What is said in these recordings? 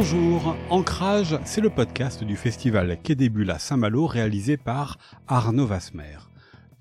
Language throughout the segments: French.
Bonjour, Ancrage, c'est le podcast du festival Quai Saint-Malo réalisé par Arnaud Vasmer.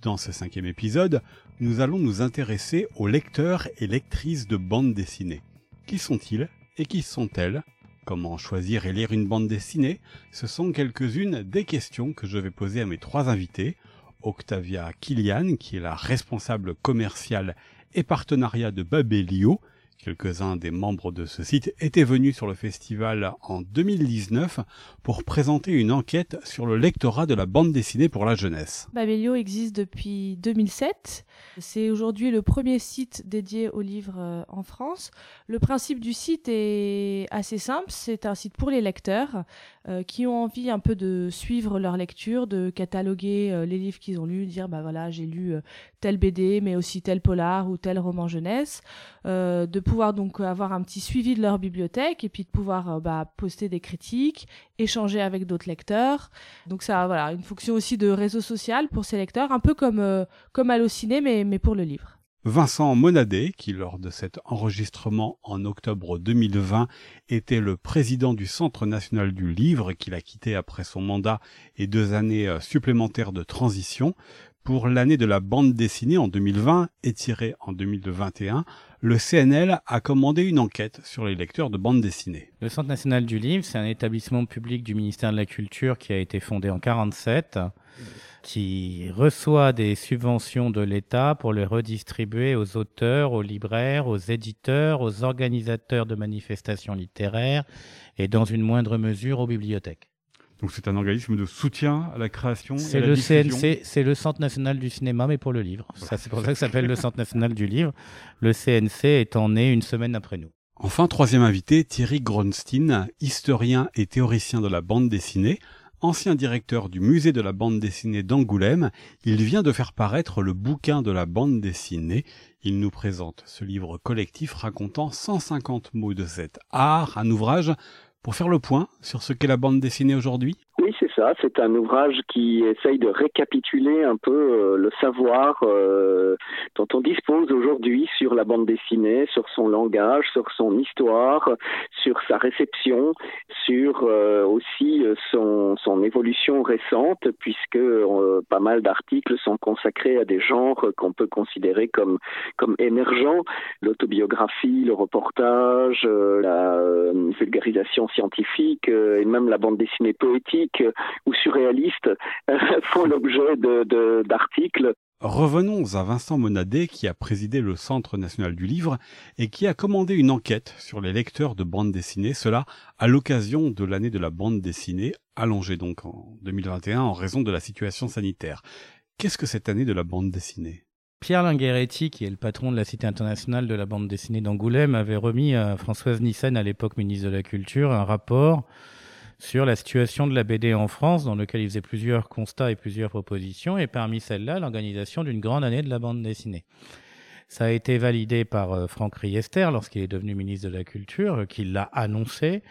Dans ce cinquième épisode, nous allons nous intéresser aux lecteurs et lectrices de bandes dessinées. Qui sont-ils et qui sont-elles? Comment choisir et lire une bande dessinée? Ce sont quelques-unes des questions que je vais poser à mes trois invités. Octavia Kilian, qui est la responsable commerciale et partenariat de Babelio, Quelques-uns des membres de ce site étaient venus sur le festival en 2019 pour présenter une enquête sur le lectorat de la bande dessinée pour la jeunesse. Babelio existe depuis 2007. C'est aujourd'hui le premier site dédié aux livres euh, en France. Le principe du site est assez simple. C'est un site pour les lecteurs euh, qui ont envie un peu de suivre leur lecture, de cataloguer euh, les livres qu'ils ont lus, dire bah voilà j'ai lu tel BD mais aussi tel polar ou tel roman jeunesse, de pouvoir donc avoir un petit suivi de leur bibliothèque et puis de pouvoir bah, poster des critiques, échanger avec d'autres lecteurs. Donc ça voilà une fonction aussi de réseau social pour ces lecteurs, un peu comme comme Allociné mais mais pour le livre. Vincent Monadet, qui lors de cet enregistrement en octobre 2020 était le président du Centre national du livre, qu'il a quitté après son mandat et deux années euh, supplémentaires de transition, pour l'année de la bande dessinée en 2020 et tirée en 2021, le CNL a commandé une enquête sur les lecteurs de bande dessinée. Le Centre national du livre, c'est un établissement public du ministère de la Culture qui a été fondé en 47 qui reçoit des subventions de l'État pour les redistribuer aux auteurs, aux libraires, aux éditeurs, aux organisateurs de manifestations littéraires et dans une moindre mesure aux bibliothèques. Donc c'est un organisme de soutien à la création. C'est le CNC, c'est le Centre national du cinéma, mais pour le livre. Ça, c'est pour ça que ça s'appelle le Centre national du livre. Le CNC étant né une semaine après nous. Enfin, troisième invité, Thierry Gronstein, historien et théoricien de la bande dessinée, Ancien directeur du musée de la bande dessinée d'Angoulême, il vient de faire paraître le bouquin de la bande dessinée. Il nous présente ce livre collectif racontant 150 mots de cet art, un ouvrage pour faire le point sur ce qu'est la bande dessinée aujourd'hui Oui, c'est ça. C'est un ouvrage qui essaye de récapituler un peu euh, le savoir euh, dont on dispose aujourd'hui sur la bande dessinée, sur son langage, sur son histoire, sur sa réception, sur euh, aussi son, son, évolution récente, puisque pas mal d'articles sont consacrés à des genres qu'on peut considérer comme, comme émergents. L'autobiographie, le reportage, la vulgarisation scientifique et même la bande dessinée poétique ou surréaliste font l'objet d'articles. Revenons à Vincent Monadet qui a présidé le Centre national du livre et qui a commandé une enquête sur les lecteurs de bande dessinée, cela à l'occasion de l'année de la bande dessinée, allongée donc en 2021 en raison de la situation sanitaire. Qu'est-ce que cette année de la bande dessinée? Pierre Lingueretti, qui est le patron de la Cité internationale de la bande dessinée d'Angoulême, avait remis à Françoise Nissen, à l'époque ministre de la Culture, un rapport sur la situation de la BD en France, dans lequel il faisait plusieurs constats et plusieurs propositions, et parmi celles-là, l'organisation d'une grande année de la bande dessinée. Ça a été validé par euh, Franck Riester lorsqu'il est devenu ministre de la Culture, qui l'a annoncé.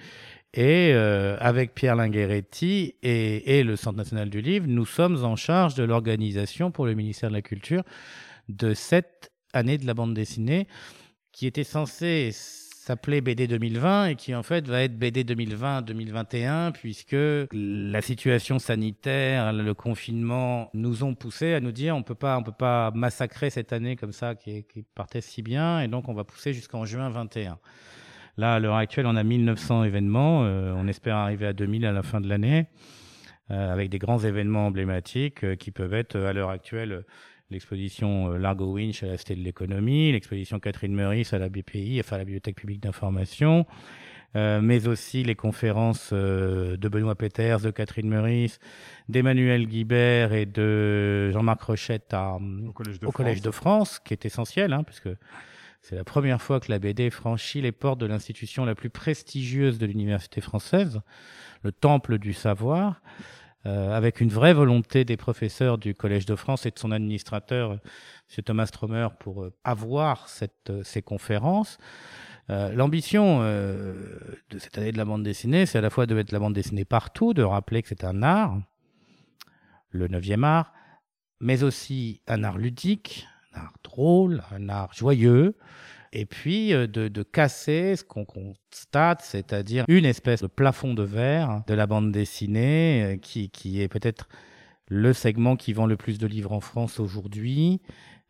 Et euh, avec Pierre Lingueretti et, et le Centre national du livre, nous sommes en charge de l'organisation pour le ministère de la Culture de cette année de la bande dessinée qui était censée s'appelait BD 2020 et qui en fait va être BD 2020-2021 puisque la situation sanitaire, le confinement nous ont poussé à nous dire on peut pas on peut pas massacrer cette année comme ça qui, partait si bien et donc on va pousser jusqu'en juin 21. Là à l'heure actuelle on a 1900 événements, euh, on espère arriver à 2000 à la fin de l'année euh, avec des grands événements emblématiques euh, qui peuvent être à l'heure actuelle l'exposition euh, Largo Winch à la Cité de l'économie, l'exposition Catherine Meurice à la BPI, enfin à la Bibliothèque publique d'information, euh, mais aussi les conférences euh, de Benoît Peters, de Catherine Meurice, d'Emmanuel Guibert et de Jean-Marc Rochette au, Collège de, France. qui est essentiel, hein, puisque c'est la première fois que la BD franchit les portes de l'institution la plus prestigieuse de l'université française, le Temple du Savoir. Euh, avec une vraie volonté des professeurs du Collège de France et de son administrateur, M. Thomas Stromer, pour euh, avoir cette, euh, ces conférences. L'ambition de cette année de la bande dessinée, c'est à la fois de mettre la bande dessinée partout, de rappeler que c'est un art, le neuvième art, mais aussi un art ludique, un art drôle, un art joyeux, et puis de, de casser ce qu'on constate, c'est-à-dire une espèce de plafond de verre de la bande dessinée qui, qui est peut-être le segment qui vend le plus de livres en France aujourd'hui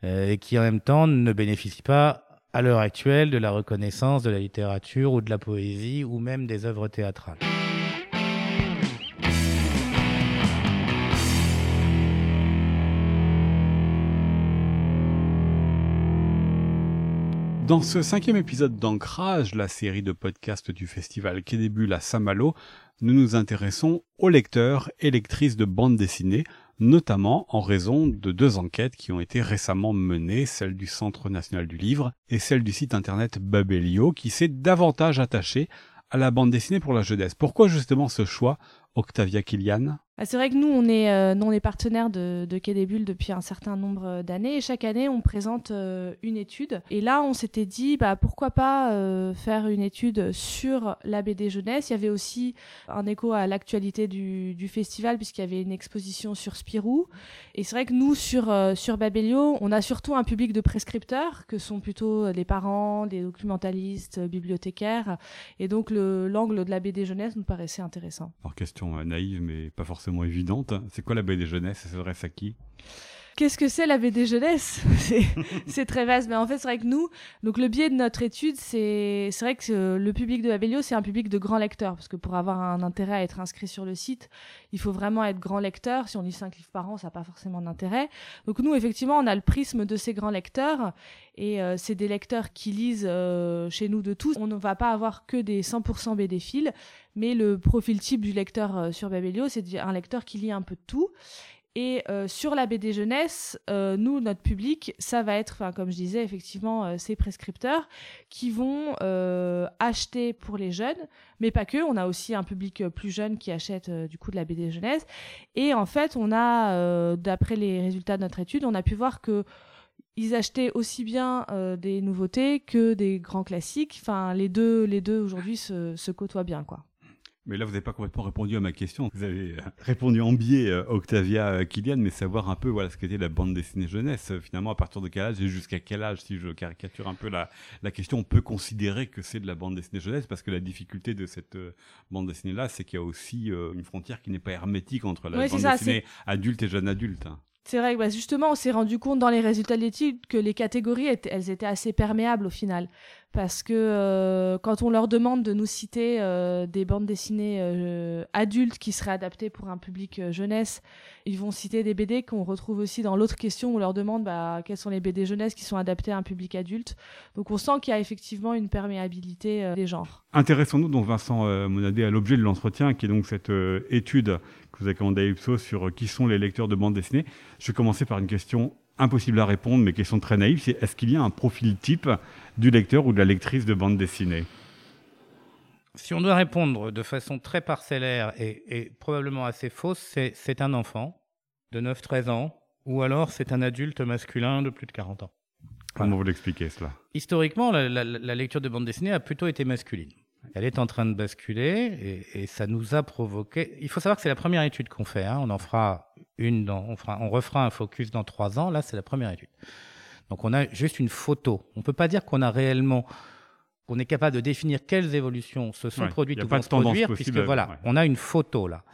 et qui en même temps ne bénéficie pas à l'heure actuelle de la reconnaissance de la littérature ou de la poésie ou même des œuvres théâtrales. Dans ce cinquième épisode d'Ancrage, la série de podcasts du festival Quai des Bulles à Saint-Malo, nous nous intéressons aux lecteurs et lectrices de bandes dessinées, notamment en raison de deux enquêtes qui ont été récemment menées, celle du Centre national du livre et celle du site internet Babelio, qui s'est davantage attaché à la bande dessinée pour la jeunesse. Pourquoi justement ce choix, Octavia Kilian? Bah, c'est vrai que nous, on est, euh, nous, on de, de Quai des Bulles depuis un certain nombre euh, d'années et chaque année, on présente euh, une étude. Et là, on s'était dit, bah, pourquoi pas faire une étude sur la BD jeunesse. Il y avait aussi un écho à l'actualité du, festival puisqu'il y avait une exposition sur Spirou. Et c'est vrai que nous, sur, sur Babelio, on a surtout un public de prescripteurs que sont plutôt les parents, les documentalistes, bibliothécaires. Et donc, l'angle de la BD jeunesse nous paraissait intéressant. Alors, question naïve, mais pas forcément évidente. C'est quoi la BD jeunesse Ça s'adresse à qui? Qu'est-ce que c'est la BD jeunesse C'est très vaste, mais en fait, c'est vrai que nous, donc le biais de notre étude, c'est vrai que le public de Abellio, c'est un public de grands lecteurs, parce que pour avoir un intérêt à être inscrit sur le site, il faut vraiment être grand lecteur. Si on lit 5 livres par an, ça n'a pas forcément d'intérêt. Donc nous, effectivement, on a le prisme de ces grands lecteurs, et euh, c'est des lecteurs qui lisent euh, chez nous de tous. On ne va pas avoir que des 100% BD fil, mais le profil type du lecteur euh, sur Babelio, c'est un lecteur qui lit un peu de tout. Et euh, sur la BD jeunesse, euh, nous, notre public, ça va être, comme je disais, effectivement, euh, ces prescripteurs qui vont acheter pour les jeunes, mais pas que. On a aussi un public plus jeune qui achète du coup de la BD jeunesse. Et en fait, on a, d'après les résultats de notre étude, on a pu voir que ils achetaient aussi bien des nouveautés que des grands classiques. Enfin, les deux, les deux aujourd'hui se, se côtoient bien, quoi. Mais là, vous n'avez pas complètement répondu à ma question. Vous avez euh, répondu en biais, euh, Octavia euh, Kylian, mais savoir un peu voilà, ce qu'était la bande dessinée jeunesse. Finalement, à partir de quel âge et jusqu'à quel âge, si je caricature un peu la, la question, on peut considérer que c'est de la bande dessinée jeunesse? Parce que la difficulté de cette bande dessinée-là, c'est qu'il y a aussi une frontière qui n'est pas hermétique entre la bande dessinée adulte et jeune adulte. Hein. C'est vrai bah, justement, on s'est rendu compte dans les résultats de l'étude que les catégories, étaient, elles étaient assez perméables au final parce que euh, quand on leur demande de nous citer euh, des bandes dessinées euh, adultes qui seraient adaptées pour un public jeunesse, ils vont citer des BD qu'on retrouve aussi dans l'autre question où on leur demande bah, quelles sont les BD jeunesse qui sont adaptées à un public adulte. Donc on sent qu'il y a effectivement une perméabilité des genres. Intéressons-nous donc Vincent Monadé à l'objet de l'entretien qui est donc cette étude que vous avez commandée à Ipsos sur qui sont les lecteurs de bandes dessinées. Je vais commencer par une question impossible à répondre, mais question très naïve, c'est est-ce qu'il y a un profil type du lecteur ou de la lectrice de bande dessinée? Si on doit répondre de façon très parcellaire et, probablement assez fausse, c'est un enfant de 9-13 ans, ou alors c'est un adulte masculin de plus de 40 ans. Comment vous l'expliquez cela? Historiquement, la, lecture de bande dessinée a plutôt été masculine. Elle est en train de basculer et, ça nous a provoqué. Il faut savoir que c'est la première étude qu'on fait. Hein. On en fera une, dans, on, fera, on refera un focus dans trois ans. Là, c'est la première étude. Donc on a juste une photo. On ne peut pas dire qu'on a réellement, qu'on est capable de définir quelles évolutions se sont produites ou vont se produire, puisque voilà, on a une photo là.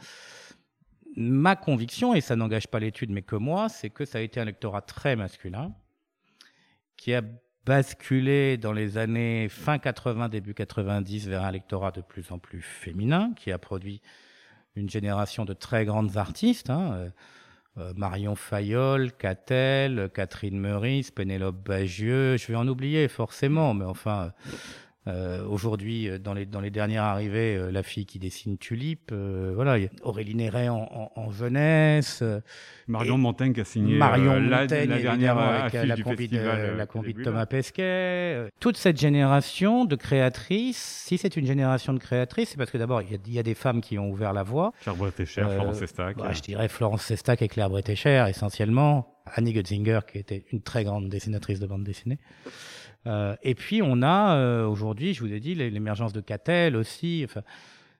Ma conviction, et ça n'engage pas l'étude, mais que moi, c'est que ça a été un lectorat très masculin, qui a basculé dans les années fin 80, début 90 vers un lectorat de plus en plus féminin, qui a produit une génération de très grandes artistes. Hein, euh, euh, Marion Fayol, Catel, Catherine Meurice, Pénélope Bagieux, je vais en oublier forcément, mais enfin, euh, aujourd'hui, euh, dans les, dans les dernières arrivées, euh, la fille qui dessine Tulipe, euh, voilà, Aurélie Néret en, en, en jeunesse. Marion Montaigne qui a signé Marion la, Montaigne, la, dernière avec la convite, de, la convite de Thomas Pesquet. toute cette génération de créatrices, si c'est une génération de créatrices, c'est parce que d'abord, il y, y, a des femmes qui ont ouvert la voie. Claire Bretécher, Florence Sestac. Bah, je dirais Florence Sestac et Claire Bretécher, essentiellement. Annie Götzinger, qui était une très grande dessinatrice de bande dessinée. Euh, et puis on a euh, aujourd'hui, je vous ai dit, l'émergence de Catel aussi, enfin,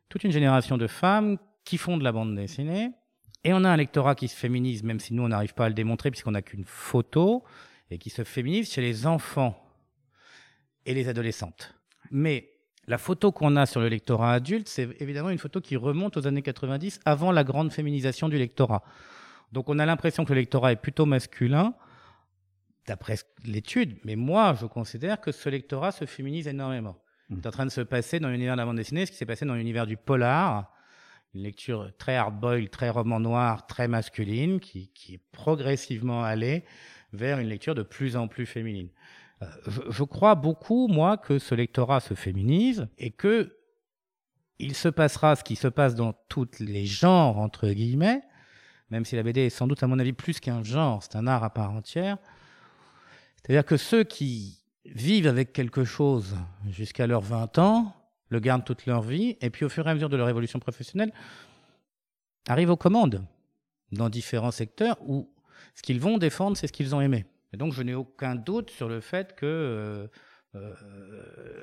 toute une génération de femmes qui font de la bande dessinée. Et on a un lectorat qui se féminise, même si nous on n'arrive pas à le démontrer puisqu'on n'a qu'une photo, et qui se féminise chez les enfants. et les adolescentes. Mais la photo qu'on a sur le lectorat adulte, c'est évidemment une photo qui remonte aux années 90, avant la grande féminisation du lectorat. Donc on a l'impression que le lectorat est plutôt masculin, d'après l'étude, mais moi je considère que ce lectorat se féminise énormément. Mmh. C'est en train de se passer dans l'univers de la bande dessinée, ce qui s'est passé dans l'univers du polar, une lecture très hard-boiled, très roman noir, très masculine, qui, qui, est progressivement allée vers une lecture de plus en plus féminine. Euh, je, je, crois beaucoup, moi, que ce lectorat se féminise et que il se passera ce qui se passe dans tous les genres, entre guillemets, même si la BD est sans doute, à mon avis, plus qu'un genre, c'est un art à part entière. C'est-à-dire que ceux qui vivent avec quelque chose jusqu'à leurs 20 ans, le gardent toute leur vie, et puis au fur et à mesure de leur évolution professionnelle, arrivent aux commandes dans différents secteurs où ce qu'ils vont défendre, c'est ce qu'ils ont aimé. Et donc je n'ai aucun doute sur le fait que euh, euh,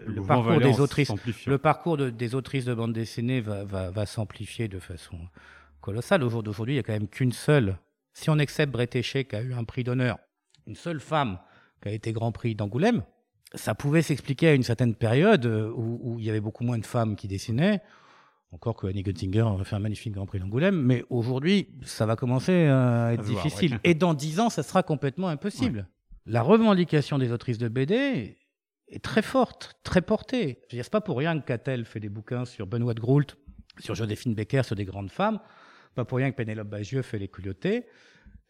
le, parcours des autrices, le parcours des autrices de bande dessinée va, va, va s'amplifier de façon colossale. Au jour d'aujourd'hui, il n'y a quand même qu'une seule, si on accepte Bretéché qui a eu un prix d'honneur, une seule femme qui a été Grand Prix d'Angoulême, ça pouvait s'expliquer à une certaine période euh, où, il y avait beaucoup moins de femmes qui dessinaient. Encore que Annie Göttinger a fait un magnifique Grand Prix d'Angoulême, mais aujourd'hui, ça va commencer à être difficile. Et dans dix ans, ça sera complètement impossible. La revendication des autrices de BD est très forte, très portée. Je veux dire, pas pour rien que Catel fait des bouquins sur Benoît de Groult, sur Joséphine Becker, sur des grandes femmes. Pas pour rien que Pénélope Bagieux fait les culottés.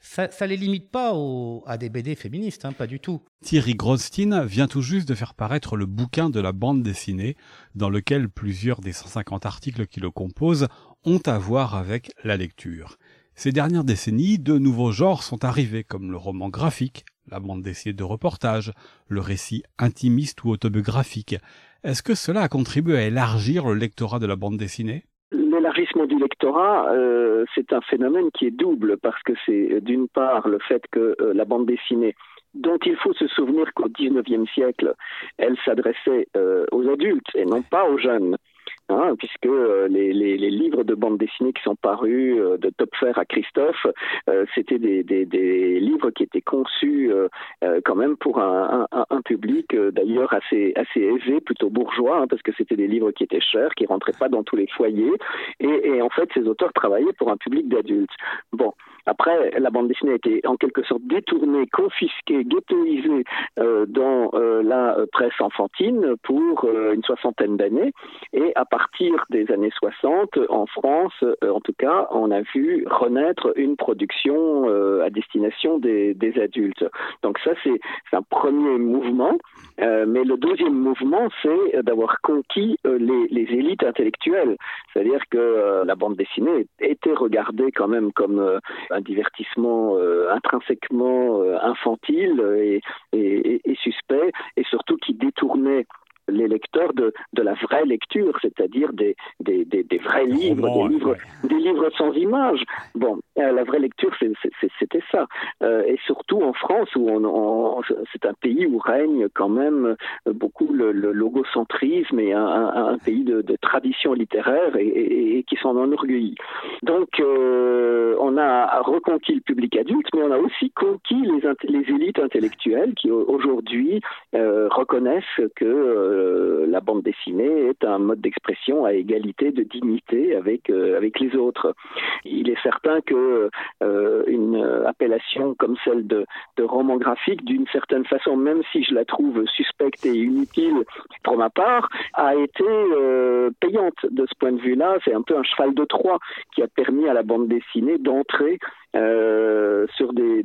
Ça ne les limite pas à des BD féministes, hein, pas du tout. Thierry Grosstein vient tout juste de faire paraître le bouquin de la bande dessinée, dans lequel plusieurs des 150 articles qui le composent ont à voir avec la lecture. Ces dernières décennies, de nouveaux genres sont arrivés, comme le roman graphique, la bande dessinée de reportage, le récit intimiste ou autobiographique. Est-ce que cela a contribué à élargir le lectorat de la bande dessinée? L'élargissement du lectorat, euh, c'est un phénomène qui est double parce que c'est euh, d'une part le fait que euh, la bande dessinée dont il faut se souvenir qu'au XIXe siècle, elle s'adressait aux adultes et non pas aux jeunes. Hein, puisque euh, les, livres de bande dessinée qui sont parus euh, de Topfer à Christophe, euh, c'était des, livres qui étaient conçus quand même pour un, public d'ailleurs assez, assez aisé, plutôt bourgeois, hein, parce que c'était des livres qui étaient chers, qui rentraient pas dans tous les foyers, et, en fait ces auteurs travaillaient pour un public d'adultes. Bon, après, la bande dessinée a été en quelque sorte détournée, confisquée, ghettoisée dans la presse enfantine pour une soixantaine d'années. Et à partir des années 60, en France, en tout cas, on a vu renaître une production à destination des, adultes. Donc ça, c'est un premier mouvement. mais le deuxième mouvement, c'est d'avoir conquis les, élites intellectuelles. C'est-à-dire que la bande dessinée était regardée quand même comme un divertissement euh, intrinsèquement euh, infantile et, suspect, et surtout qui détournait les lecteurs de, de la vraie lecture, c'est-à-dire des, des, des, des, vrais livres, des livres, des livres sans images. Bon, euh, la vraie lecture, c'était ça. Euh, et surtout en France, où on, on c'est un pays où règne quand même beaucoup le, le logocentrisme et un, un, pays de, de, tradition littéraire et, et, et qui s'en enorgueillit. Donc, euh, on a reconquis le public adulte, mais on a aussi conquis les, les élites intellectuelles qui aujourd'hui euh, reconnaissent que euh, la bande dessinée est un mode d'expression à égalité de dignité avec euh, les autres. Il est certain que euh, une appellation comme celle de, roman graphique, d'une certaine façon, même si je la trouve suspecte et inutile pour ma part, a été payante de ce point de vue-là. C'est un peu un cheval de Troie qui a permis à la bande dessinée d'entrer euh, sur des,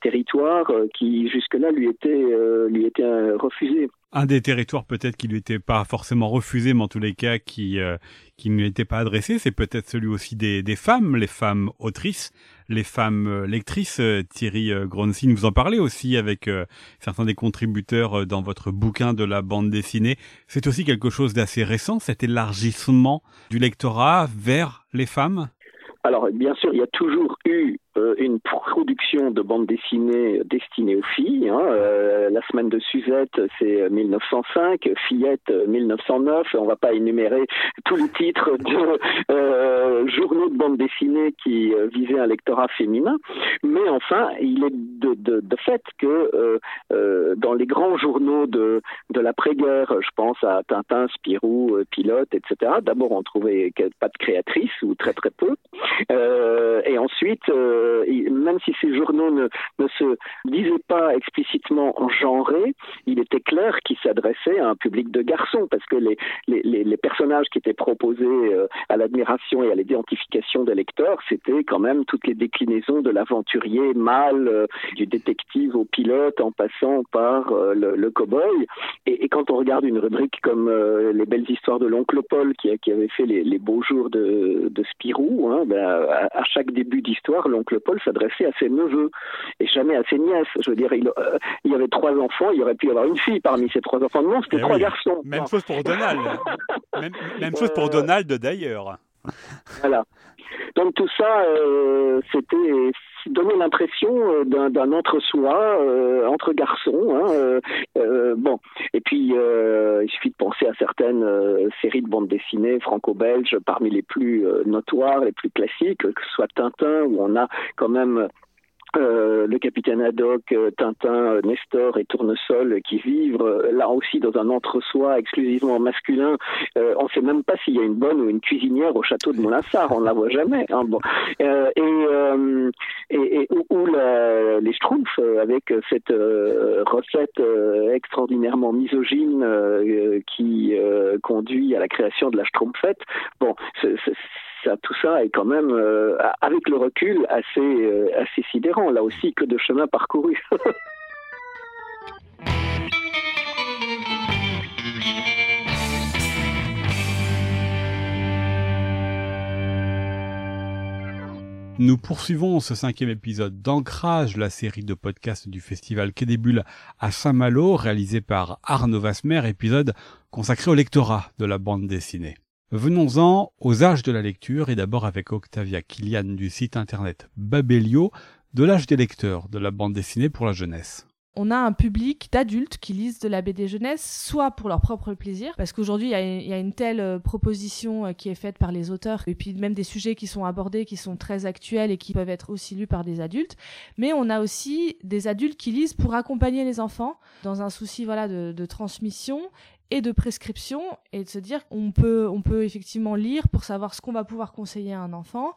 territoires qui jusque-là euh, lui étaient refusés un des territoires peut-être qui lui était pas forcément refusé, mais en tous les cas qui euh, qui ne lui était pas adressé, c'est peut-être celui aussi des, des femmes, les femmes autrices, les femmes euh, lectrices. Euh, Thierry Gronsin, vous en parlez aussi avec certains des contributeurs dans votre bouquin de la bande dessinée. C'est aussi quelque chose d'assez récent, cet élargissement du lectorat vers les femmes? Alors, bien sûr, il y a toujours eu euh, une production de bande dessinée destinée aux filles. Hein. Euh, la semaine de Suzette, c'est 1905, Fillette, 1909. On va pas énumérer tous les titres de euh, journaux de bande dessinée qui visaient un lectorat féminin. Mais enfin, il est de, fait que dans les grands journaux de, de l'après-guerre, je pense à Tintin, Spirou, Pilote, etc., d'abord on trouvait pas de créatrices ou très très peu. et ensuite, euh, même si ces journaux ne, se disaient pas explicitement en genré, il était clair qu'ils s'adressaient à un public de garçons, parce que les, personnages qui étaient proposés euh, à l'admiration et à l'identification des lecteurs, c'était quand même toutes les déclinaisons de l'aventurier mâle, euh, du détective au pilote, en passant par le, cow-boy. Et, quand on regarde une rubrique comme Les belles histoires de l'oncle Paul, qui, avait fait les, beaux jours de, de Spirou, hein, ben, à, à, chaque début d'histoire, l'oncle le Paul s'adressait à ses neveux et jamais à ses nièces. Je veux dire, il, euh, il, y avait trois enfants, il aurait pu y avoir une fille parmi ces trois enfants. Non, c'était eh trois garçons. Même chose pour Donald. même, chose pour Donald d'ailleurs. Voilà. Donc tout ça, euh, c'était donner l'impression euh, d'un entre-soi euh, entre garçons. Hein, bon, et puis il suffit de penser à certaines séries de bandes dessinées franco-belges parmi les plus notoires, les plus classiques, que ce soit Tintin où on a quand même euh, le capitaine Haddock, euh, Tintin, euh, Nestor et Tournesol qui vivent là aussi dans un entre-soi exclusivement masculin. on ne sait même pas s'il y a une bonne ou une cuisinière au château de Moulinsart, on ne la voit jamais. Hein, et, et, et où la, les Schtroumpfs, avec cette recette extraordinairement misogyne qui conduit à la création de la Schtroumpfette, bon, c'est tout ça est quand même, euh, avec le recul, assez, euh, assez sidérant. Là aussi, que de chemin parcouru. Nous poursuivons ce cinquième épisode d'Ancrage, la série de podcasts du festival Quai à Saint-Malo, réalisé par Arnaud Vasmer, épisode consacré au lectorat de la bande dessinée. Venons-en aux âges de la lecture et d'abord avec Octavia Kilian du site internet Babelio de l'âge des lecteurs de la bande dessinée pour la jeunesse on a un public d'adultes qui lisent de la BD jeunesse, soit pour leur propre plaisir, parce qu'aujourd'hui il y, a une telle euh, proposition euh, qui est faite par les auteurs, et puis même des sujets qui sont abordés, qui sont très actuels et qui peuvent être aussi lus par des adultes. Mais on a aussi des adultes qui lisent pour accompagner les enfants dans un souci voilà de, de transmission et de prescription et de se dire qu'on peut, on peut effectivement lire pour savoir ce qu'on va pouvoir conseiller à un enfant.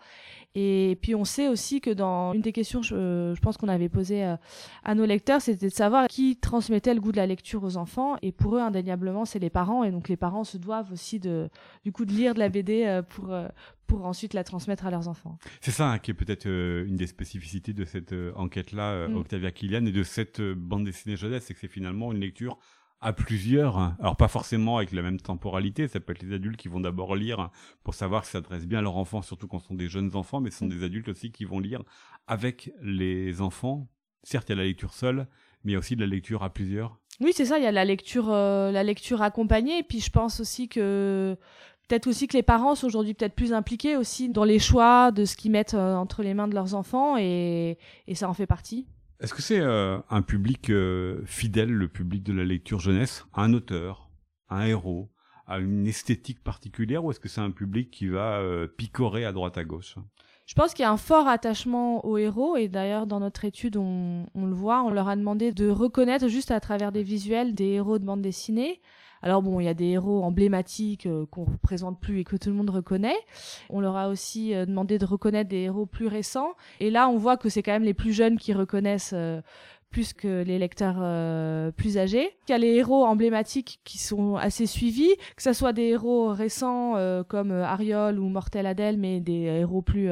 Et puis on sait aussi que dans une des questions, je, je pense qu'on avait posé euh, à nos lecteurs, c'était de savoir qui transmettait le goût de la lecture aux enfants. Et pour eux, indéniablement, c'est les parents. Et donc les parents se doivent aussi de, du coup, de lire de la BD euh, pour, euh, pour ensuite la transmettre à leurs enfants. C'est ça hein, qui est peut-être une des spécificités de cette enquête-là, mm. Octavia Kilian, et de cette bande dessinée jeunesse, c'est que c'est finalement une lecture à plusieurs. Alors pas forcément avec la même temporalité, ça peut être les adultes qui vont d'abord lire pour savoir si ça adresse bien à leurs enfants, surtout quand ce sont des jeunes enfants, mais ce sont des adultes aussi qui vont lire avec les enfants. Certes, il y a la lecture seule, mais il y a aussi de la lecture à plusieurs. Oui, c'est ça, il y a la lecture, euh, la lecture accompagnée, et puis je pense aussi que peut-être aussi que les parents sont aujourd'hui peut-être plus impliqués aussi dans les choix de ce qu'ils mettent euh, entre les mains de leurs enfants, et, et ça en fait partie. Est-ce que c'est euh, un public euh, fidèle, le public de la lecture jeunesse, un auteur, un héros, à une esthétique particulière, ou est-ce que c'est un public qui va euh, picorer à droite à gauche? Je pense qu'il y a un fort attachement aux héros et d'ailleurs dans notre étude on, on, le voit, on leur a demandé de reconnaître juste à travers des visuels des héros de bande dessinée alors bon, il y a des héros emblématiques euh, qu'on représente plus et que tout le monde reconnaît. On leur a aussi euh, demandé de reconnaître des héros plus récents. Et là, on voit que c'est quand même les plus jeunes qui reconnaissent euh, plus que les lecteurs plus âgés. Il y a les héros emblématiques qui sont assez suivis, que ce soit des héros récents comme Ariol ou Mortel Adèle, mais des héros plus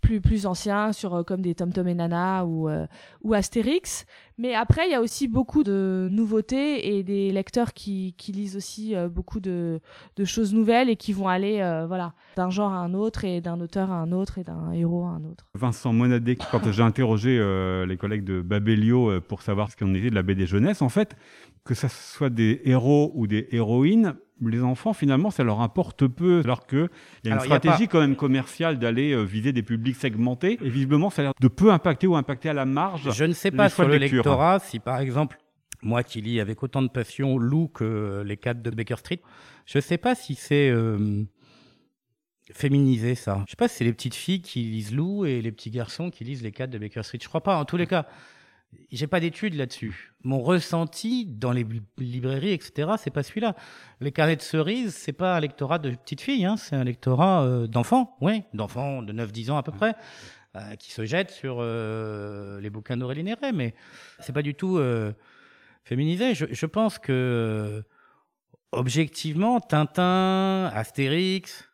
plus plus anciens sur euh, comme des Tom Tom et Nana ou euh, ou Astérix. Mais après il y a aussi beaucoup de nouveautés et des lecteurs qui, qui lisent aussi euh, beaucoup de, de choses nouvelles et qui vont aller voilà d'un genre à un autre et d'un auteur à un autre et d'un héros à un autre. Vincent Monadé quand j'ai interrogé les collègues de Babelio pour savoir ce qu'on était de la BD jeunesse. En fait que ça soit des héros ou des héroïnes les enfants, finalement, ça leur importe peu, alors qu'il y a une stratégie quand même commerciale d'aller euh, viser des publics segmentés, et visiblement, ça a l'air de peu impacter ou impacter à la marge. Je ne sais pas sur le lectorat si, par exemple, moi qui lis avec autant de passion Lou que les quatre de Baker Street, je ne sais pas si c'est euh, féminisé ça. Je sais pas si c'est les petites filles qui lisent Lou et les petits garçons qui lisent les quatre de Baker Street. Je crois pas. En tous les cas, j'ai pas d'études là-dessus. Mon ressenti dans les librairies, etc., c'est pas celui-là. Les carnets de cerises, c'est pas un lectorat de petites filles, hein, c'est un lectorat euh, d'enfants, oui, d'enfants de 9-10 ans à peu près, euh, qui se jettent sur euh, les bouquins d'Aurélie Néret, mais c'est pas du tout féminisé. Je, je, pense que, objectivement, Tintin, Astérix,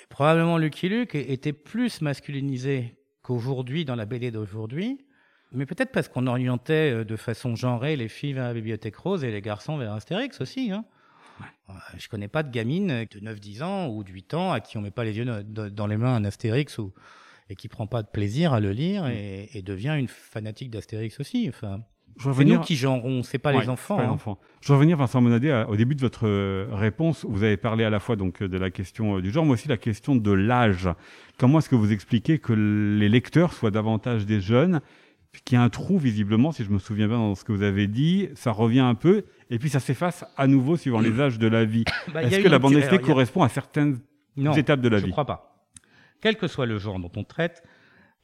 et probablement Lucky Luke étaient plus masculinisés qu'aujourd'hui dans la BD d'aujourd'hui mais peut-être parce qu'on orientait euh, de façon genrée les filles vers la bibliothèque rose et les garçons vers Astérix aussi. Hein. Ouais. Je connais pas de gamine de 9-10 ans ou de 8 ans à qui on met pas les yeux dans les mains un Astérix ou, et qui prend pas de plaisir à le lire mm. et, devient une fanatique d'Astérix aussi. Enfin, c'est nous qui genrons, c'est pas les enfants. Pas hein. Je vais revenir, Vincent Monadé, au début de votre euh, réponse, vous avez parlé à la fois donc de la question euh, du genre, mais aussi la question de l'âge. Comment est-ce que vous expliquez que les lecteurs soient davantage des jeunes qu'il y a un trou visiblement, si je me souviens bien dans ce que vous avez dit, ça revient un peu, et puis ça s'efface à nouveau suivant les âges de la vie. Bah, Est-ce que la bande dessinée correspond à certaines étapes de la vie Je ne crois pas. Quel que soit le genre dont on traite,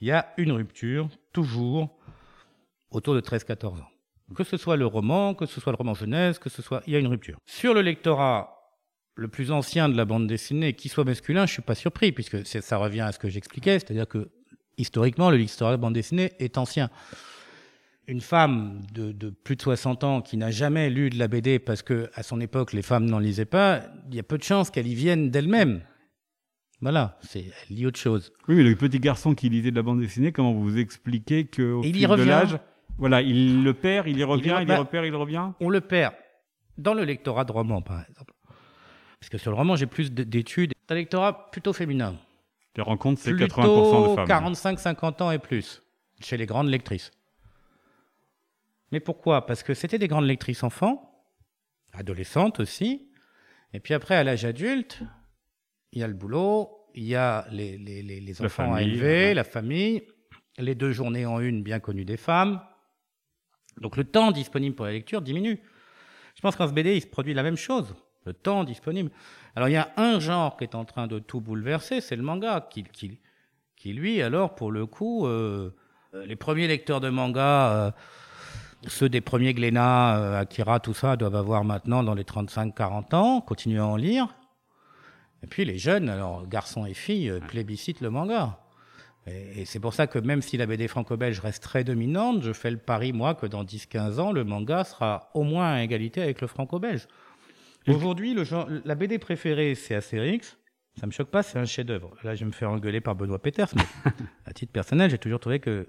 il y a une rupture, toujours, autour de 13-14 ans. Que ce soit le roman, que ce soit le roman jeunesse, que ce soit, il y a une rupture. Sur le lectorat le plus ancien de la bande dessinée, qui soit masculin, je suis pas surpris, puisque ça revient à ce que j'expliquais, c'est-à-dire que historiquement, le l'histoire de bande dessinée est ancien. Une femme de, plus de 60 ans qui n'a jamais lu de la BD parce que à son époque les femmes n'en lisaient pas, il y a peu de chances qu'elle y vienne d'elle-même. Voilà, c'est elle lit autre chose. Oui, mais le petit garçon qui lisait de la bande dessinée, comment vous expliquez que au fil de l'âge, voilà, il le perd, il y revient, il, y repère, il revient? On le perd dans le lectorat de roman, par exemple. Parce que sur le roman, j'ai plus d'études. C'est un lectorat plutôt féminin. Les rencontres, c'est 80% de femmes. 45-50 ans et plus, chez les grandes lectrices. Mais pourquoi? Parce que c'était des grandes lectrices enfants, adolescentes aussi. Et puis après, à l'âge adulte, il y a le boulot, il y a les, les, les, enfants à élever, la famille, les deux journées en une bien connues des femmes. Donc le temps disponible pour la lecture diminue. Je pense qu'en ce BD, il se produit la même chose le temps disponible. Alors il y a un genre qui est en train de tout bouleverser, c'est le manga, qui, lui, alors pour le coup, euh, euh les premiers lecteurs de manga, euh, ceux des premiers Glénat, Akira, tout ça, doivent avoir maintenant dans les 35-40 ans, continuer à en lire. Et puis les jeunes, alors garçons et filles, plébiscitent le manga. Et, et c'est pour ça que même si la BD franco-belge reste très dominante, je fais le pari, moi, que dans 10-15 ans, le manga sera au moins à égalité avec le franco-belge. Aujourd'hui, le genre, la BD préférée, c'est Astérix. Ça me choque pas, c'est un chef-d'œuvre. Là, je vais me faire engueuler par Benoît Peters, mais à titre personnel, j'ai toujours trouvé que.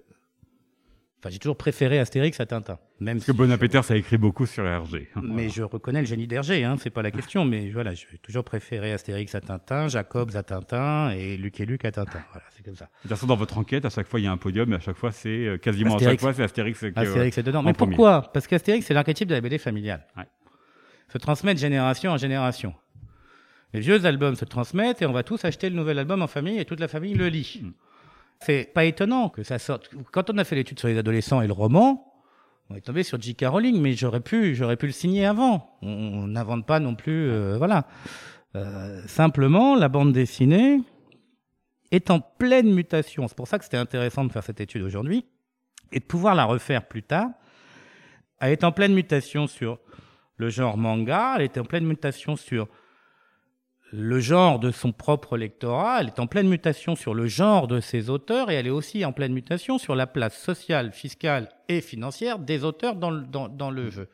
Enfin, j'ai toujours préféré Astérix à Tintin. Même Parce que Benoît Peters a écrit beaucoup sur Hergé. Mais je reconnais le génie d'Hergé, hein, c'est pas la question. Mais voilà, j'ai toujours préféré Astérix à Tintin, Jacobs à Tintin et Luc et Luc à Tintin. Voilà, c'est comme ça. De toute façon, dans votre enquête, à chaque fois, il y a un podium, et à chaque fois, c'est euh, quasiment à chaque fois, c'est Astérix. Astérix est dedans. Mais pourquoi? Parce qu'Astérix, c'est l'archétype de la BD familiale. Ouais se transmettent génération en génération. Les vieux albums se transmettent et on va tous acheter le nouvel album en famille et toute la famille le lit. Mm. C'est pas étonnant que ça sorte. Quand on a fait l'étude sur les adolescents et le roman, on est tombé sur J.K. Rowling, mais j'aurais pu, j'aurais pu le signer avant. On n'invente pas non plus, euh, voilà. Euh, simplement, la bande dessinée est en pleine mutation. C'est pour ça que c'était intéressant de faire cette étude aujourd'hui et de pouvoir la refaire plus tard. Elle est en pleine mutation sur le genre manga, elle est en pleine mutation sur le genre de son propre lectorat, elle est en pleine mutation sur le genre de ses auteurs et elle est aussi en pleine mutation sur la place sociale, fiscale et financière des auteurs dans le, jeu.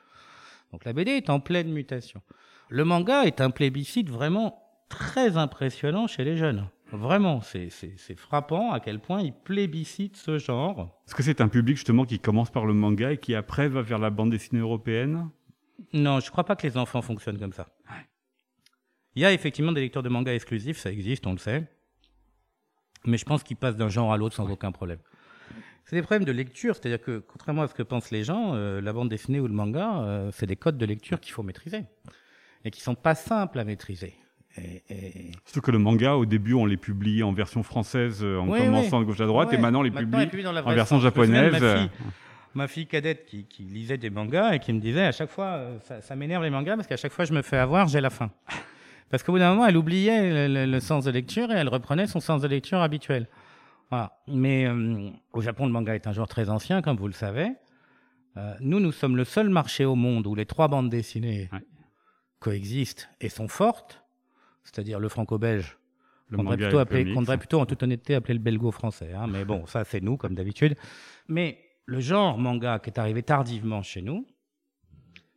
Donc la BD est en pleine mutation. Le manga est un plébiscite vraiment très impressionnant chez les jeunes. Vraiment, c'est frappant à quel point ils plébiscitent ce genre. Est-ce que c'est un public justement qui commence par le manga et qui après va vers la bande dessinée européenne? Non, je ne crois pas que les enfants fonctionnent comme ça. Il y a effectivement des lecteurs de manga exclusifs, ça existe, on le sait. Mais je pense qu'ils passent d'un genre à l'autre sans aucun problème. C'est des problèmes de lecture, c'est-à-dire que, contrairement à ce que pensent les gens, euh, la bande dessinée ou le manga, euh, c'est des codes de lecture qu'il faut maîtriser. et qui sont pas simples à maîtriser. Et, et... Surtout que le manga, au début, on les publie en version française, euh, en Oui, commençant oui. de gauche à droite, Ouais. et maintenant on les Maintenant, publie en version japonaise. Ma fille, cadette qui, qui lisait des mangas et qui me disait à chaque fois, euh, ça, ça m'énerve les mangas parce qu'à chaque fois je me fais avoir, j'ai la fin. Parce qu'au bout d'un moment, elle oubliait le, le- le sens de lecture et elle reprenait son sens de lecture habituel. Voilà. Mais euh, au Japon, le manga est un genre très ancien, comme vous le savez. Euh, nous, nous sommes le seul marché au monde où les trois bandes dessinées Ouais. coexistent et sont fortes, c'est-à-dire le franco-belge, devrait, plutôt qu'on devrait plutôt, en toute honnêteté, appeler le belgo-français. hein. Mais bon, ça, c'est nous, comme d'habitude. Mais le genre manga qui est arrivé tardivement chez nous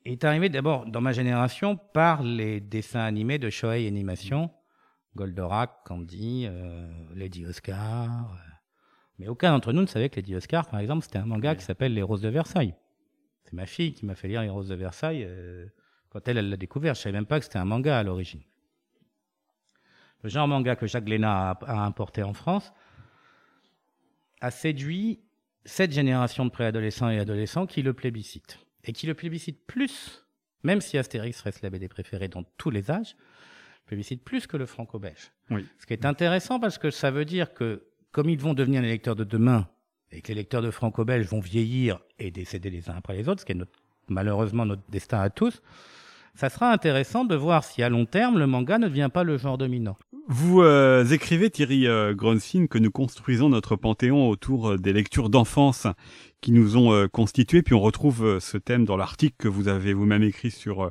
est arrivé d'abord dans ma génération par les dessins animés de Shoei Animation, Goldorak, Candy, euh, Lady Oscar. euh. Mais aucun d'entre nous ne savait que Lady Oscar, par exemple, c'était un manga qui s'appelle Les Roses de Versailles. C'est ma fille qui m'a fait lire Les Roses de Versailles euh, quand elle l'a découvert. Je savais même pas que c'était un manga à l'origine. Le genre manga que Jacques Glénat a, a importé en France a séduit cette génération de préadolescents et adolescents qui le plébiscitent. Et qui le plébiscitent plus, même si Astérix reste la BD préférée dans tous les âges, plébiscite plus que le franco-belge. Oui. Ce qui est intéressant parce que ça veut dire que, comme ils vont devenir les lecteurs de demain, et que les lecteurs de franco-belge vont vieillir et décéder les uns après les autres, ce qui est notre- malheureusement notre destin à tous, ça sera intéressant de voir si à long terme le manga ne devient pas le genre dominant. Vous euh, écrivez, Thierry euh, Gronsin, que nous construisons notre panthéon autour euh, des lectures d'enfance qui nous ont euh, constitués, puis on retrouve euh, ce thème dans l'article que vous avez vous-même écrit sur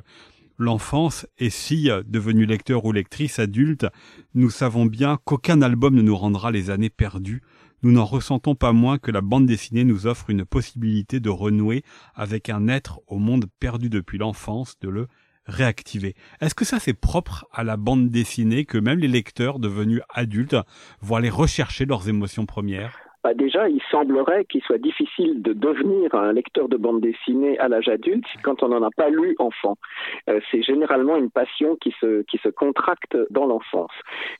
l'enfance, et si, devenu lecteur ou lectrice adulte, nous savons bien qu'aucun album ne nous rendra les années perdues, nous n'en ressentons pas moins que la bande dessinée nous offre une possibilité de renouer avec un être au monde perdu depuis l'enfance, de le Est-ce que ça c'est propre à la bande dessinée que même les lecteurs devenus adultes vont aller rechercher leurs émotions premières? Bah, déjà, il semblerait qu'il soit difficile de devenir un lecteur de bande dessinée à l'âge adulte quand on n'en a pas lu enfant. Euh, c'est généralement une passion qui se, qui se contracte dans l'enfance.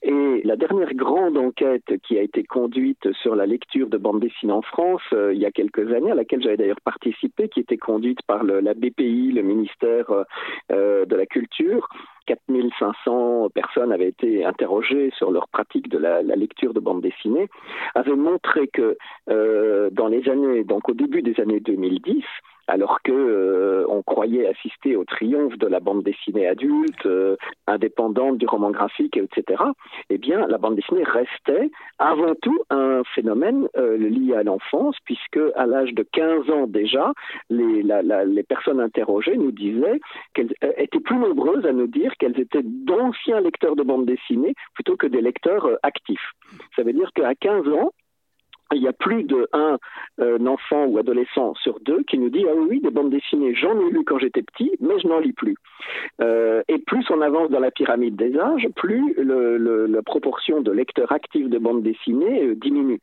Et la dernière grande enquête qui a été conduite sur la lecture de bande dessinée en France euh, il y a quelques années, à laquelle j'avais d'ailleurs participé, qui était conduite par la BPI, le ministère euh, de la Culture, 4500 personnes avaient été interrogées sur leur pratique de la, lecture de bande dessinée, avait montré que euh, dans les années, donc au début des années 2010, alors que euh, on croyait assister au triomphe de la bande dessinée adulte, euh, indépendante du roman graphique, etc. Eh bien, la bande dessinée restait avant tout un phénomène euh, lié à l'enfance, puisque à l'âge de 15 ans déjà, les, la, la, les personnes interrogées nous disaient qu'elles euh, étaient plus nombreuses à nous dire qu'elles étaient d'anciens lecteurs de bande dessinée plutôt que des lecteurs euh, actifs. Ça veut dire qu'à 15 ans, il y a plus de un, euh, enfant ou adolescent sur deux qui nous dit ah oui, des bandes dessinées j'en ai lu quand j'étais petit mais je n'en lis plus. Euh, et plus on avance dans la pyramide des âges plus la proportion de lecteurs actifs de bandes dessinées euh, diminue.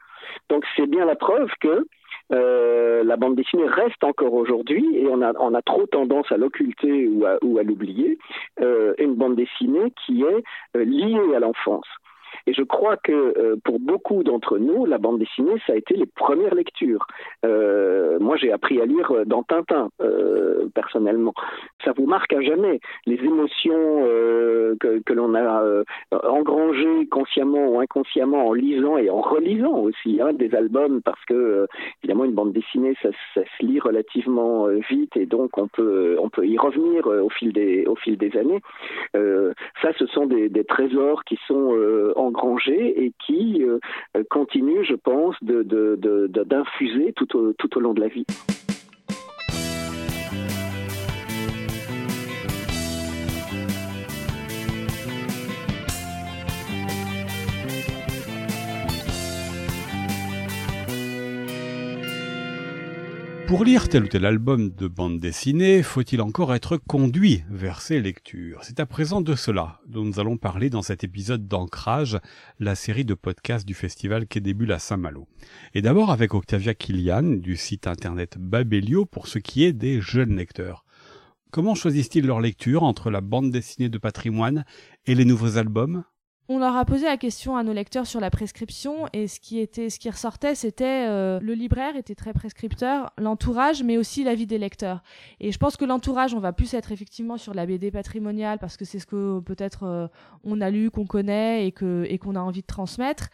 Donc c'est bien la preuve que la bande dessinée reste encore aujourd'hui et on a, trop tendance à l'occulter ou à, ou à l'oublier une bande dessinée qui est liée à l'enfance et je crois que euh, pour beaucoup d'entre nous, la bande dessinée, ça a été les premières lectures. Euh, moi, j'ai appris à lire dans Tintin, euh, personnellement. Ça vous marque à jamais. Les émotions euh, que, l'on a euh, engrangées consciemment ou inconsciemment en lisant et en relisant aussi hein, des albums, parce que euh, évidemment, une bande dessinée, ça, se lit relativement euh, vite et donc on peut, on peut y revenir euh, au fil des, au fil des années. Euh, ça, ce sont des, des trésors qui sont euh, engrangés et qui euh, continuent, je pense, d'infuser tout au long de la vie. Pour lire tel ou tel album de bande dessinée, faut-il encore être conduit vers ces lectures? C'est à présent de cela dont nous allons parler dans cet épisode d'Ancrage, la série de podcasts du festival Quai des Bulles à Saint-Malo. Et d'abord avec Octavia Kilian du site internet Babelio pour ce qui est des jeunes lecteurs. Comment choisissent-ils leur lecture entre la bande dessinée de patrimoine et les nouveaux albums? On leur a posé la question à nos lecteurs sur la prescription et ce qui était, ce qui ressortait, c'était euh, le libraire était très prescripteur, l'entourage, mais aussi la vie des lecteurs. Et je pense que l'entourage, on va plus être effectivement sur la BD patrimoniale parce que c'est ce que peut-être euh, on a lu, qu'on connaît et que et qu'on a envie de transmettre.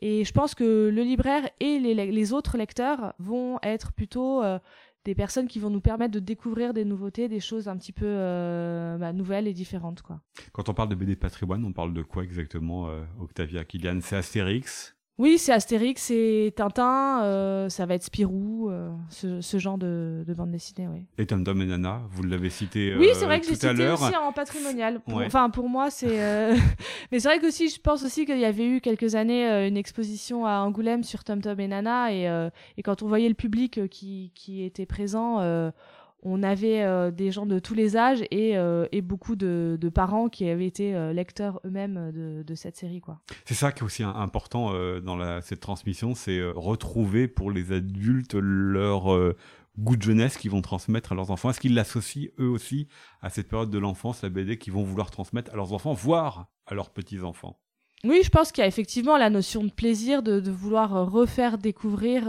Et je pense que le libraire et les, les autres lecteurs vont être plutôt euh, des personnes qui vont nous permettre de découvrir des nouveautés, des choses un petit peu euh, bah, nouvelles et différentes. Quoi. Quand on parle de BD patrimoine, on parle de quoi exactement, euh, Octavia Kilian C'est Astérix oui, c'est Astérix, c'est Tintin, euh, ça va être Spirou, euh, ce, genre de, bande dessinée, oui. Et Tom Tom et Nana, vous l'avez cité Oui, c'est vrai que j'ai cité aussi en patrimonial. Enfin, pour moi, c'est... Mais c'est vrai que aussi, je pense aussi qu'il y avait eu quelques années une exposition à Angoulême sur Tom Tom et Nana, et, et quand on voyait le public qui, qui était présent on avait euh, des gens de tous les âges et, euh, beaucoup de, parents qui avaient été euh, lecteurs eux-mêmes de, cette série. quoi. C'est ça qui est aussi important dans cette transmission, c'est retrouver pour les adultes leur goût de jeunesse qu'ils vont transmettre à leurs enfants. Est-ce qu'ils l'associent eux aussi à cette période de l'enfance, la BD, qu'ils vont vouloir transmettre à leurs enfants, voire à leurs petits-enfants? Oui, je pense qu'il y a effectivement la notion de plaisir, de, de vouloir refaire découvrir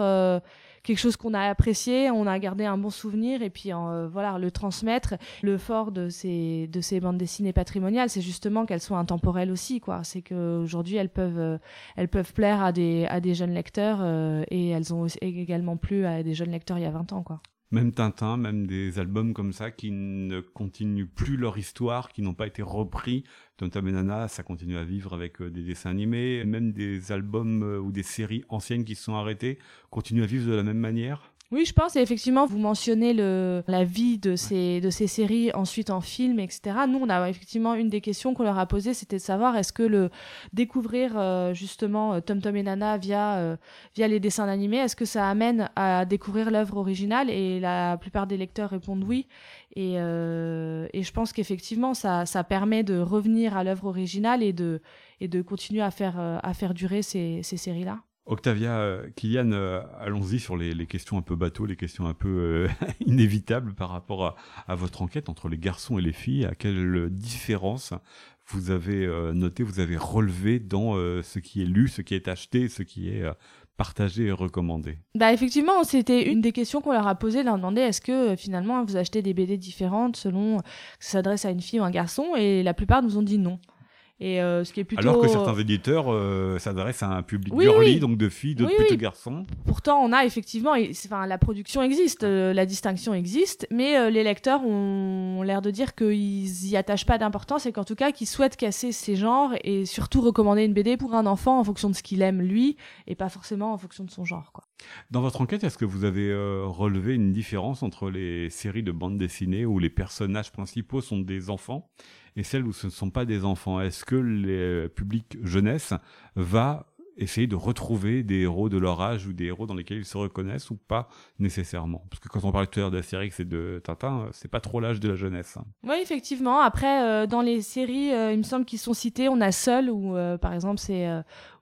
quelque chose qu'on a apprécié, on a gardé un bon souvenir et puis euh, voilà le transmettre. Le fort de ces de ces bandes dessinées patrimoniales, c'est justement qu'elles soient intemporelles aussi quoi. C'est qu'aujourd'hui elles peuvent euh, elles peuvent plaire à des à des jeunes lecteurs euh, et elles ont également plu à des jeunes lecteurs il y a 20 ans quoi même Tintin, même des albums comme ça qui ne continuent plus leur histoire, qui n'ont pas été repris. Tom et Nana, ça continue à vivre avec euh, des dessins animés, même des albums euh, ou des séries anciennes qui se sont arrêtées continuent à vivre de la même manière. Oui, je pense, et effectivement, vous mentionnez le, la vie de ces, de ces séries ensuite en film, etc. Nous, on a effectivement une des questions qu'on leur a posées, c'était de savoir est-ce que le découvrir euh, justement euh, Tom Tom et Nana via, euh, via les dessins animés, est-ce que ça amène à découvrir l'œuvre originale? Et la plupart des lecteurs répondent oui. Et, et je pense qu'effectivement, ça, ça permet de revenir à l'œuvre originale et de, et de continuer à faire, à faire durer ces, ces séries-là. Octavia, euh, Kylian, euh, allons-y sur les, questions un peu bateaux, les questions un peu euh, inévitables par rapport à, votre enquête entre les garçons et les filles. À quelle différence vous avez noté, vous avez relevé dans ce qui est lu, ce qui est acheté, ce qui est partagé et recommandé? Bah effectivement, c'était une des questions qu'on leur a posées, leur demander est-ce que finalement vous achetez des BD différentes selon que ça s'adresse à une fille ou un garçon? Et la plupart nous ont dit non. Et euh, ce qui est plutôt... Alors que certains éditeurs euh, s'adressent à un public girly, donc de filles, de petits garçons. Pourtant, on a effectivement, enfin, la production existe, euh, la distinction existe, mais les lecteurs ont l'air de dire qu'ils y attachent pas d'importance et qu'en tout cas, qu'ils souhaitent casser ces genres et surtout recommander une BD pour un enfant en fonction de ce qu'il aime lui et pas forcément en fonction de son genre. Quoi. Dans votre enquête, est-ce que vous avez relevé une différence entre les séries de bandes dessinées où les personnages principaux sont des enfants et celles où ce ne sont pas des enfants Est-ce que le public jeunesse va essayer de retrouver des héros de leur âge ou des héros dans lesquels ils se reconnaissent ou pas nécessairement? Parce que quand on parlait tout à l'heure d'Astérix et de Tintin, c'est pas trop l'âge de la jeunesse. Oui, effectivement. Après, euh, dans les séries, euh, il me semble qu'ils sont cités. On a Seul, où euh, par exemple, c'est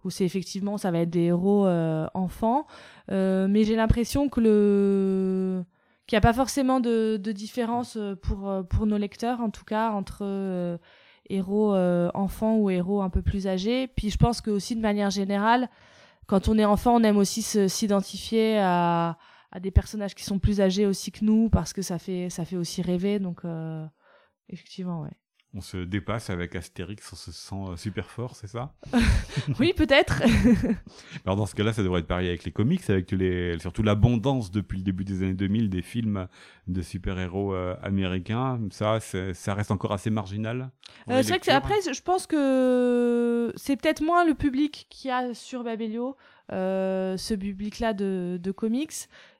où effectivement, ça va être des héros enfants. mais j'ai l'impression que le qu'il n'y a pas forcément de, différence euh, pour, euh, pour nos lecteurs, en tout cas, entre euh, héros enfants ou héros un peu plus âgés. Puis je pense que aussi de manière générale, quand on est enfant, on aime aussi s'identifier à, à, des personnages qui sont plus âgés aussi que nous, parce que ça fait, ça fait aussi rêver. Donc, effectivement, ouais on se dépasse avec Astérix, on se sent euh, super fort, c'est ça? Oui, peut-être. Alors dans ce cas-là, ça devrait être pareil avec les comics, avec les, surtout l'abondance depuis le début des années 2000 des films de super-héros euh, américains. Ça, ça reste encore assez marginal. Euh, c'est vrai que après, je pense que c'est peut-être moins le public qui a sur Babelio. Euh, ce public-là de, comics.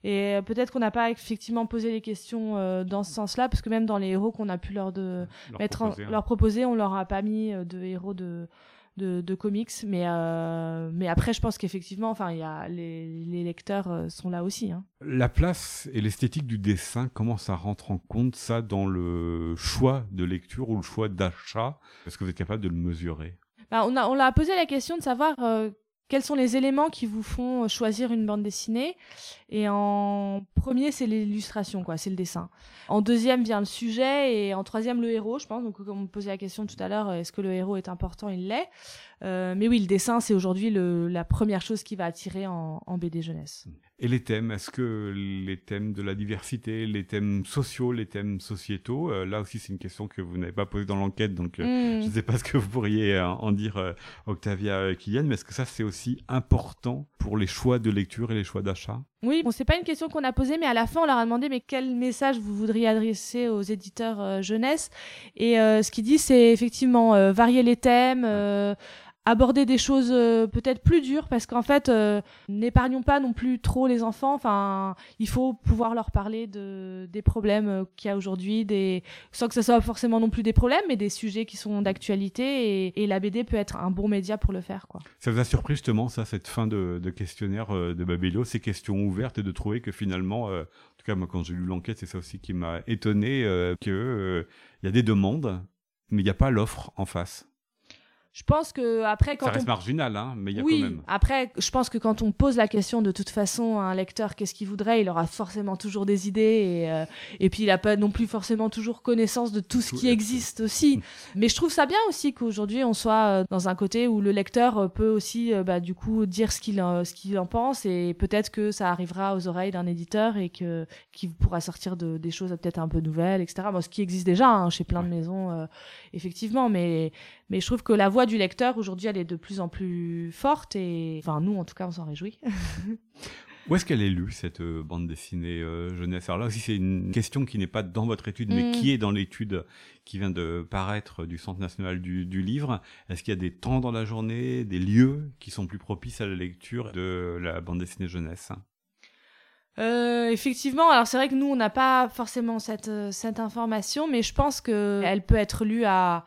Et peut-être qu'on n'a pas effectivement posé les questions euh, dans ce sens-là, parce que même dans les héros qu'on a pu leur, de, leur, mettre proposer, hein. leur proposer, on leur a pas mis euh, de héros de, de, comics. Mais, mais après, je pense qu'effectivement, enfin, y a, les, lecteurs sont là aussi. Hein. La place et l'esthétique du dessin, comment ça rentre en compte, ça, dans le choix de lecture ou le choix d'achat? Est-ce que vous êtes capable de le mesurer? Bah, on, a, on a posé la question de savoir quels sont les éléments qui vous font choisir une bande dessinée? Et en premier, c'est l'illustration, quoi, c'est le dessin. En deuxième vient le sujet et en troisième le héros, je pense. Donc, comme on me posait la question tout à l'heure, est-ce que le héros est important? Il l'est. Euh, mais oui, le dessin, c'est aujourd'hui la première chose qui va attirer en, BD jeunesse. Et les thèmes, est-ce que les thèmes de la diversité, les thèmes sociaux, les thèmes sociétaux, euh, là aussi c'est une question que vous n'avez pas posée dans l'enquête, donc euh, hmm. je ne sais pas ce que vous pourriez en dire, Octavia Kylian, mais est-ce que ça c'est aussi important pour les choix de lecture et les choix d'achat? Oui, bon, c'est pas une question qu'on a posée, mais à la fin, on leur a demandé mais quel message vous voudriez adresser aux éditeurs jeunesse? Et ce qu'ils disent, c'est effectivement varier les thèmes, aborder des choses euh, peut-être plus dures parce qu'en fait euh, n'épargnons pas non plus trop les enfants. Enfin il faut pouvoir leur parler de des problèmes euh, qu'il y a aujourd'hui des sans que ce soit forcément non plus des problèmes mais des sujets qui sont d'actualité. Et, et, la BD peut être un bon média pour le faire quoi. Ça vous a surpris justement ça cette fin de, de questionnaire de Babelio ces questions ouvertes et de trouver que finalement en tout cas moi quand j'ai lu l'enquête c'est ça aussi qui m'a étonné que il y a des demandes mais il n'y a pas l'offre en face je pense que après quand ça reste marginal, hein, mais il y a quand même. Après, je pense que quand on pose la question de toute façon à un lecteur, qu'est-ce qu'il voudrait, il aura forcément toujours des idées et, euh, et puis il a pas non plus forcément toujours connaissance de tout ce qui existe aussi. mais je trouve ça bien aussi qu'aujourd'hui on soit euh, dans un côté où le lecteur euh, peut aussi, bah, du coup, dire ce qu'il ce qu'il en pense et peut-être que ça arrivera aux oreilles d'un éditeur et que qui pourra sortir de, des choses peut-être un peu nouvelles, etc. Bon, ce qui existe déjà hein, chez plein de maisons, effectivement, mais mais je trouve que la voix du lecteur aujourd'hui, elle est de plus en plus forte et, enfin, nous, en tout cas, on s'en réjouit. Où est-ce qu'elle est lue, cette euh, bande dessinée euh, jeunesse? Alors là aussi, c'est une question qui n'est pas dans votre étude, mais mm. qui est dans l'étude qui vient de paraître du Centre national du, livre. Est-ce qu'il y a des temps dans la journée, des lieux qui sont plus propices à la lecture de la bande dessinée jeunesse? Euh, effectivement, alors c'est vrai que nous on n'a pas forcément cette, cette information, mais je pense qu'elle peut être lue à,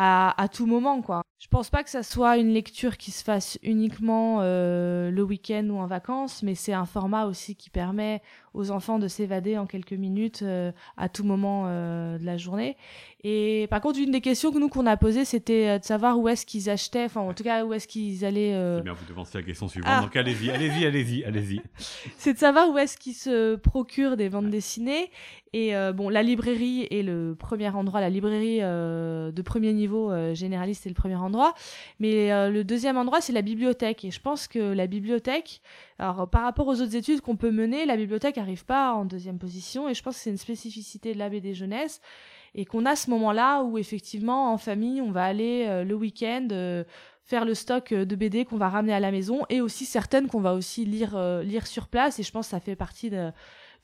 à, tout moment, quoi. Je pense pas que ça soit une lecture qui se fasse uniquement euh, le week-end ou en vacances, mais c'est un format aussi qui permet aux enfants de s'évader en quelques minutes euh, à tout moment euh, de la journée. Et par contre, une des questions que nous qu'on a posées, c'était euh, de savoir où est-ce qu'ils achetaient, enfin en tout cas où est-ce qu'ils allaient. C'est bien, vous devancez la question suivante. Ah. Donc allez-y, allez-y, allez-y, allez-y. c'est de savoir où est-ce qu'ils se procurent des bandes dessinées. Et bon, la librairie est le premier endroit, la librairie de premier niveau généraliste est le premier endroit. Mais euh, le deuxième endroit, c'est la bibliothèque. Et je pense que la bibliothèque, alors par rapport aux autres études qu'on peut mener, la bibliothèque n'arrive pas en deuxième position. Et je pense que c'est une spécificité de la BD jeunesse. Et qu'on a ce moment-là où effectivement, en famille, on va aller euh, le week-end. Euh, faire le stock de BD qu'on va ramener à la maison et aussi certaines qu'on va aussi lire lire sur place et je pense que ça fait partie de,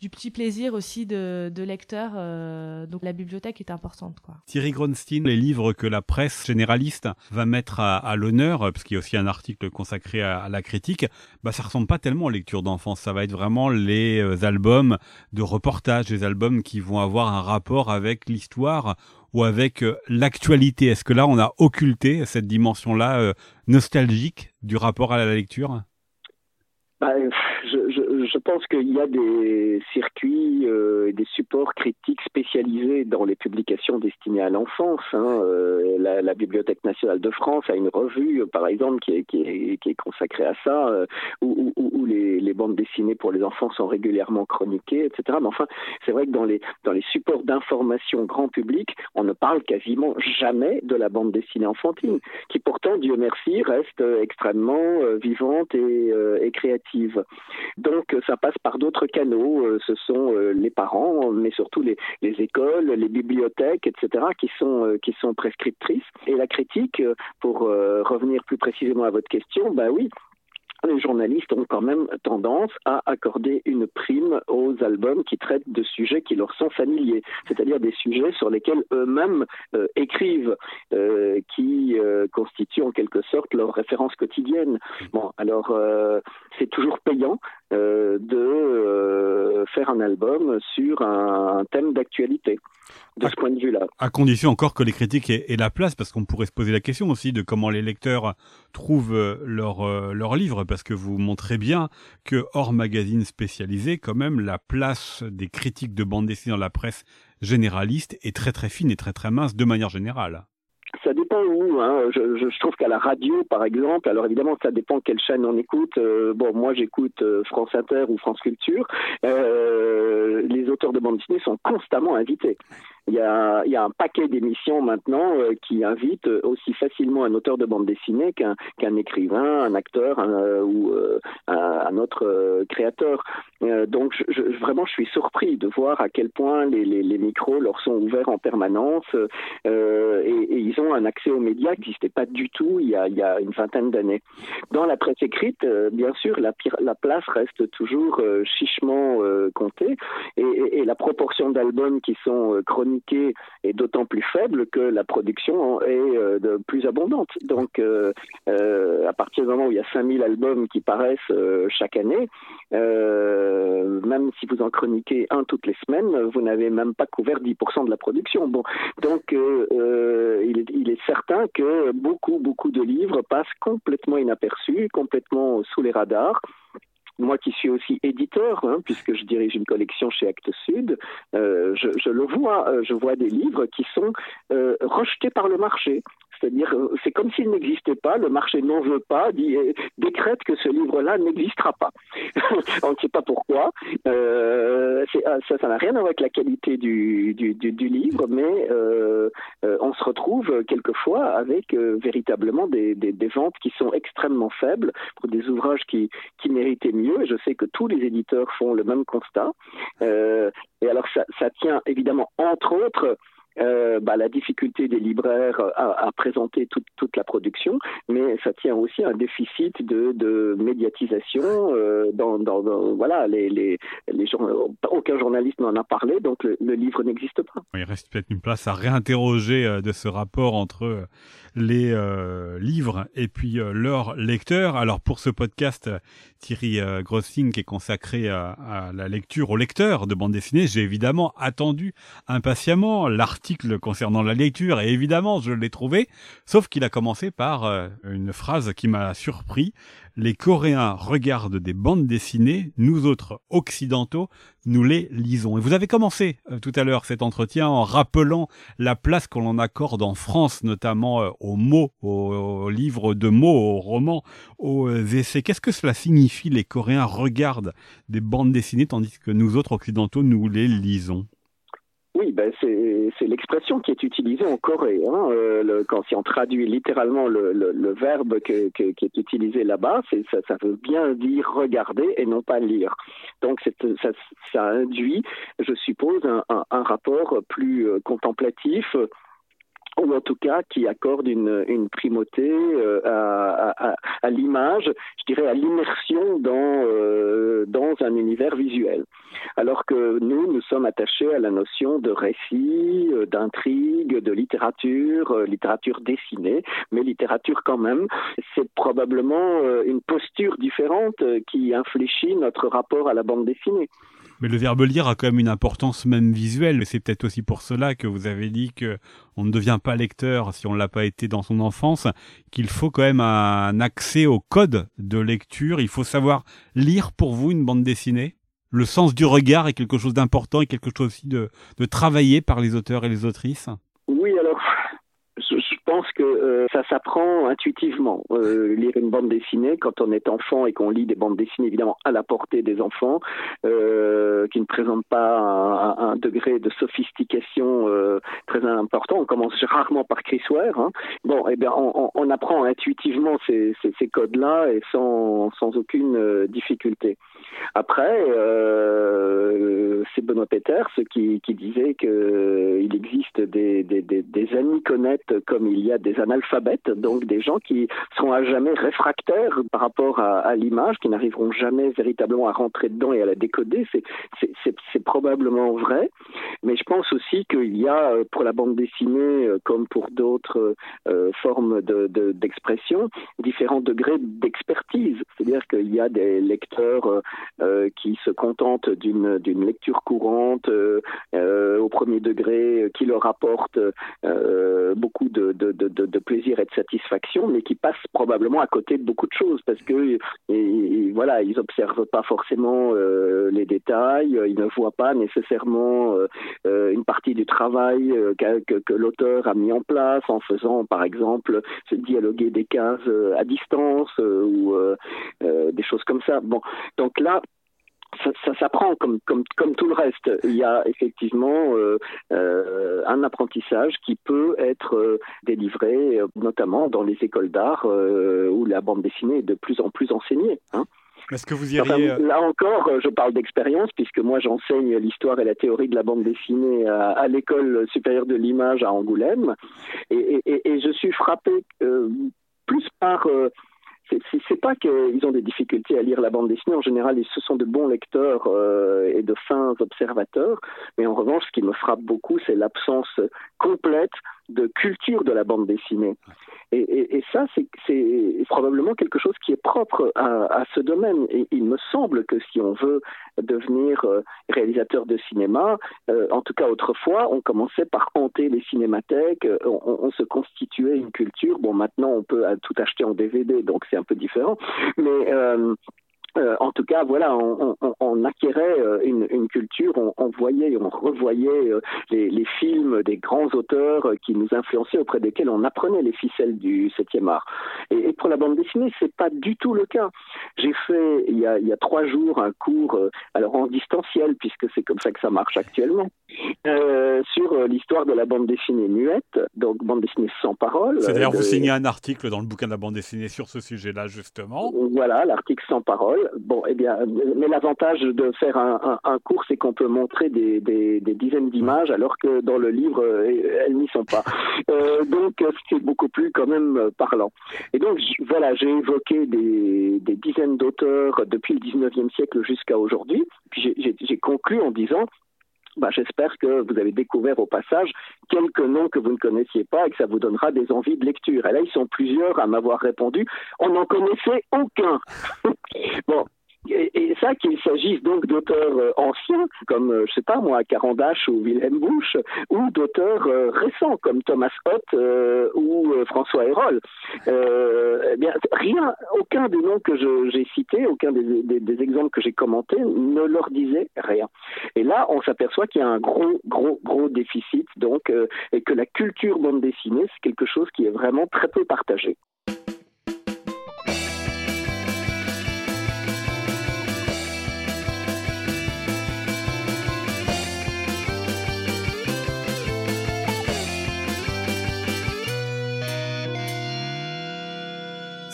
du petit plaisir aussi de, de lecteur. Euh, donc la bibliothèque est importante. Quoi. Thierry Gronstein, les livres que la presse généraliste va mettre à, l'honneur, parce qu'il y a aussi un article consacré à, la critique, bah ça ressemble pas tellement aux lectures d'enfance. Ça va être vraiment les euh, albums de reportage, les albums qui vont avoir un rapport avec l'histoire ou avec euh, l'actualité. Est-ce que là, on a occulté cette dimension-là nostalgique du rapport à la lecture? Bah, pense qu'il y a des circuits euh, des supports critiques spécialisés dans les publications destinées à l'enfance. Hein. Euh, la, Bibliothèque nationale de France a une revue, par exemple, qui est, consacrée à ça, euh, où, les, bandes dessinées pour les enfants sont régulièrement chroniquées, etc. Mais enfin, c'est vrai que dans les, supports d'information grand public, on ne parle quasiment jamais de la bande dessinée enfantine, qui pourtant, Dieu merci, reste extrêmement vivante et, et créative. Donc ça passe par d'autres canaux, euh, ce sont euh, les parents, mais surtout les, les écoles, les bibliothèques, etc., qui sont, euh, qui sont prescriptrices. Et la critique, pour revenir plus précisément à votre question, bah oui, les journalistes ont quand même tendance à accorder une prime aux albums qui traitent de sujets qui leur sont familiers, c'est-à-dire des sujets sur lesquels eux-mêmes euh, écrivent, euh, qui euh, constituent en quelque sorte leur référence quotidienne. Bon, alors c'est toujours payant de faire un album sur un thème d'actualité de ce point de vue-là. À condition encore que les critiques aient, la place, parce qu'on pourrait se poser la question aussi de comment les lecteurs trouvent euh, leur, euh, leur livre, parce que vous montrez bien que hors magazine spécialisé, quand même, la place des critiques de bande dessinée dans la presse généraliste est très très fine et très très mince de manière générale. ça dépend où. Hein. Je, je, trouve qu'à la radio, par exemple, alors évidemment, ça dépend quelle chaîne on écoute. Euh, bon, moi, j'écoute euh, France Inter ou France Culture. Euh, les auteurs de bande dessinée sont constamment invités. Il y a, un paquet d'émissions maintenant euh, qui invitent aussi facilement un auteur de bande dessinée qu'un écrivain, un acteur ou un, autre créateur. donc, vraiment, je suis surpris de voir à quel point les, micros leur sont ouverts en permanence et, ils ont un accès aux médias qui n'existait pas du tout il y a, une vingtaine d'années. Dans la presse écrite, euh, bien sûr, la, la, place reste toujours euh, chichement euh, comptée et, et, la proportion d'albums qui sont est d'autant plus faible que la production est de plus abondante. Donc, à partir du moment où il y a 5000 albums qui paraissent chaque année, même si vous en chroniquez un toutes les semaines, vous n'avez même pas couvert 10% de la production. Bon, donc il est certain que beaucoup, beaucoup de livres passent complètement inaperçus, complètement sous les radars moi qui suis aussi éditeur, hein, puisque je dirige une collection chez Actes Sud, euh, je, le vois, euh, je vois des livres qui sont euh, rejetés par le marché. C'est-à-dire, euh, c'est comme s'il n'existait pas, le marché n'en veut pas, euh, décrète que ce livre-là n'existera pas. on ne sait pas pourquoi. Euh, ah, ça, n'a rien à voir avec la qualité du, livre, mais on se retrouve quelquefois avec véritablement des, ventes qui sont extrêmement faibles pour des ouvrages qui, méritaient mieux. Et je sais que tous les éditeurs font le même constat. et alors, ça tient évidemment, entre autres, euh, bah, la difficulté des libraires à, à présenter toute, toute, la production, mais ça tient aussi à un déficit de, de médiatisation. Euh, dans, dans, voilà, les, les, les aucun journaliste n'en a parlé, donc le, livre n'existe pas. Il reste peut-être une place à réinterroger euh, de ce rapport entre euh, les euh, livres et puis euh, leurs lecteurs. Alors pour ce podcast, Thierry euh, Grossing qui est consacré à, à, la lecture aux lecteurs de bande dessinée, j'ai évidemment attendu impatiemment l'article concernant la lecture et évidemment je l'ai trouvé, sauf qu'il a commencé par une phrase qui m'a surpris les Coréens regardent des bandes dessinées, nous autres occidentaux, nous les lisons. Et vous avez commencé euh, tout à l'heure cet entretien en rappelant la place qu'on en accorde en France, notamment euh, aux mots, aux, livres de mots, aux romans, aux euh, essais. Qu'est-ce que cela signifie Les Coréens regardent des bandes dessinées tandis que nous autres occidentaux, nous les lisons? Oui, ben c'est l'expression qui est utilisée en Corée. Hein. Euh, le, quand si on traduit littéralement le, le, le verbe que, que, qui est utilisé là-bas, ça, ça veut bien dire regarder et non pas lire. Donc ça, ça induit, je suppose, un, un, rapport plus euh, contemplatif ou en tout cas qui accorde une, une primauté euh, à, à, à l'image, je dirais à l'immersion dans, euh, dans un univers visuel. Alors que nous, nous sommes attachés à la notion de récit, euh, d'intrigue, de littérature, euh, littérature dessinée, mais littérature quand même. C'est probablement euh, une posture différente qui infléchit notre rapport à la bande dessinée. Mais le verbe lire a quand même une importance même visuelle. C'est peut-être aussi pour cela que vous avez dit que on ne devient pas lecteur si on l'a pas été dans son enfance, qu'il faut quand même un accès au code de lecture. Il faut savoir lire pour vous une bande dessinée. Le sens du regard est quelque chose d'important et quelque chose aussi de, de travaillé par les auteurs et les autrices. Pense que euh, ça s'apprend intuitivement. Euh, lire une bande dessinée, quand on est enfant et qu'on lit des bandes dessinées évidemment à la portée des enfants, euh, qui ne présentent pas un, degré de sophistication très important. On commence rarement par Chris Ware. Hein. Bon, eh bien, on, apprend intuitivement ces, codes-là et sans, aucune difficulté. Après, c'est Benoît Peters qui, qui disait qu'il existe des amis connaître comme il y a des analphabètes, donc des gens qui seront à jamais réfractaires par rapport à, l'image, qui n'arriveront jamais véritablement à rentrer dedans et à la décoder. C'est probablement vrai, mais je pense aussi qu'il y a euh, pour la bande dessinée, euh, comme pour d'autres euh, formes d'expression, de, de, différents degrés d'expertise. C'est-à-dire qu'il y a des lecteurs qui se contentent d'une lecture courante au premier degré, qui leur apporte beaucoup de, de, plaisir et de satisfaction, mais qui passent probablement à côté de beaucoup de choses parce que et, voilà, ils observent pas forcément les détails, ils ne voient pas nécessairement une partie du travail que, que l'auteur a mis en place en faisant, par exemple, dialoguer des cases euh, à distance euh, ou euh, des choses comme ça. Bon, donc là, ça, s'apprend comme, comme, comme tout le reste. Il y a effectivement un apprentissage qui peut être délivré, notamment dans les écoles d'art où la bande dessinée est de plus en plus enseignée. Hein. Est-ce que vous iriez... Euh, là encore, je parle d'expérience puisque moi j'enseigne l'histoire et la théorie de la bande dessinée à, l'école supérieure de l'image à Angoulême et, je suis frappé euh, plus par euh, c'est pas qu'ils ont des difficultés à lire la bande dessinée. En général, ce sont de bons lecteurs et de fins observateurs. Mais en revanche, ce qui me frappe beaucoup, c'est l'absence complète de culture de la bande dessinée. Et, ça, c'est probablement quelque chose qui est propre à, ce domaine. Et il me semble que si on veut devenir euh, réalisateur de cinéma, euh, en tout cas autrefois, on commençait par hanter les cinémathèques, euh, on, se constituait une culture. Bon, maintenant, on peut tout acheter en DVD, donc c'est un peu différent. Mais en tout cas, voilà, on, on, on acquérait euh, une, une, culture, on, on, voyait, on revoyait euh, les, les, films des grands auteurs qui nous influençaient, auprès desquels on apprenait les ficelles du septième art. Et, et, pour la bande dessinée, c'est pas du tout le cas. J'ai fait il y, a, il y a trois jours un cours, alors en distanciel, puisque c'est comme ça que ça marche actuellement, sur l'histoire de la bande dessinée muette, donc bande dessinée sans parole. C'est d'ailleurs, vous signez un article dans le bouquin de la bande dessinée sur ce sujet-là, justement. Voilà, l'article sans parole. Bon, eh bien, mais l'avantage de faire un, cours, c'est qu'on peut montrer des dizaines d'images, alors que dans le livre, euh, elles n'y sont pas. Euh, donc, c'est beaucoup plus quand même parlant. Et donc, voilà, j'ai évoqué des, des dizaines d'auteurs depuis le 19e siècle jusqu'à aujourd'hui. Puis j'ai conclu en disant bah, j'espère que vous avez découvert au passage quelques noms que vous ne connaissiez pas et que ça vous donnera des envies de lecture. Et là, ils sont plusieurs à m'avoir répondu, on n'en connaissait aucun. bon, et, ça, qu'il s'agisse donc d'auteurs euh, anciens, comme, euh, je sais pas moi, Carandache ou Wilhelm Busch, ou d'auteurs euh, récents, comme Thomas Hott ou François Hérol. eh bien, rien, aucun des noms que j'ai cités, aucun des, des, exemples que j'ai commentés ne leur disait rien. Et là, on s'aperçoit qu'il y a un gros, gros, gros déficit, donc, et que la culture bande dessinée, c'est quelque chose qui est vraiment très peu partagé.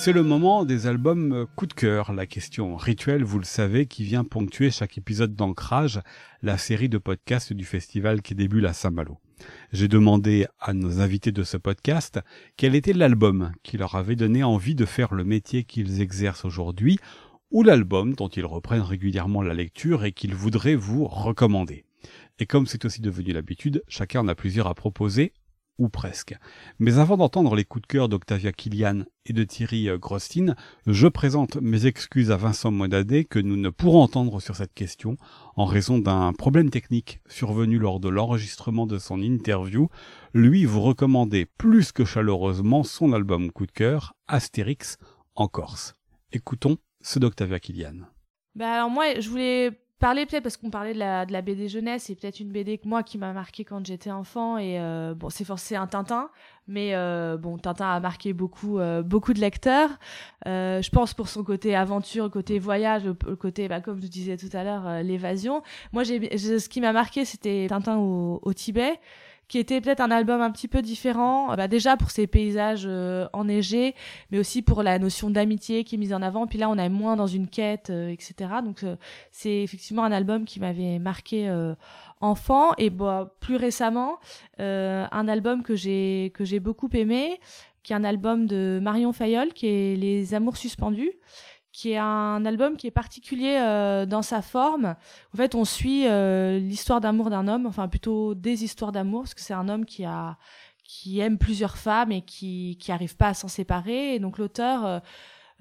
C'est le moment des albums euh, coup de cœur, la question rituelle, vous le savez, qui vient ponctuer chaque épisode d'Ancrage, la série de podcasts du festival qui débute à Saint-Malo. J'ai demandé à nos invités de ce podcast quel était l'album qui leur avait donné envie de faire le métier qu'ils exercent aujourd'hui, ou l'album dont ils reprennent régulièrement la lecture et qu'ils voudraient vous recommander. Et comme c'est aussi devenu l'habitude, chacun en a plusieurs à proposer, ou presque. Mais avant d'entendre les coups de cœur d'Octavia Kilian et de Thierry euh, Grostin, je présente mes excuses à Vincent Modadé que nous ne pourrons entendre sur cette question en raison d'un problème technique survenu lors de l'enregistrement de son interview. Lui vous recommandait plus que chaleureusement son album coup de cœur, Astérix en Corse. Écoutons ce d'Octavia Kilian. Bah alors moi, je voulais parler peut-être parce qu'on parlait de la, de la BD jeunesse et peut-être une BD que moi qui m'a marqué quand j'étais enfant et euh, bon c'est forcément un Tintin mais euh, bon Tintin a marqué beaucoup euh, beaucoup de lecteurs. Je pense pour son côté aventure côté voyage le côté bah, comme je disais tout à l'heure l'évasion. Moi j'ai ce qui m'a marqué c'était Tintin au, au Tibet qui était peut-être un album un petit peu différent, bah déjà pour ses paysages euh, enneigés, mais aussi pour la notion d'amitié qui est mise en avant. Puis là, on est moins dans une quête, euh, etc. Donc euh, c'est effectivement un album qui m'avait marqué enfant et bah, plus récemment un album que j'ai que j'ai beaucoup aimé, qui est un album de Marion Fayolle, qui est Les Amours suspendus qui est un album qui est particulier euh, dans sa forme. En fait, on suit euh, l'histoire d'amour d'un homme, enfin plutôt des histoires d'amour, parce que c'est un homme qui a qui aime plusieurs femmes et qui qui arrive pas à s'en séparer. Et donc l'auteur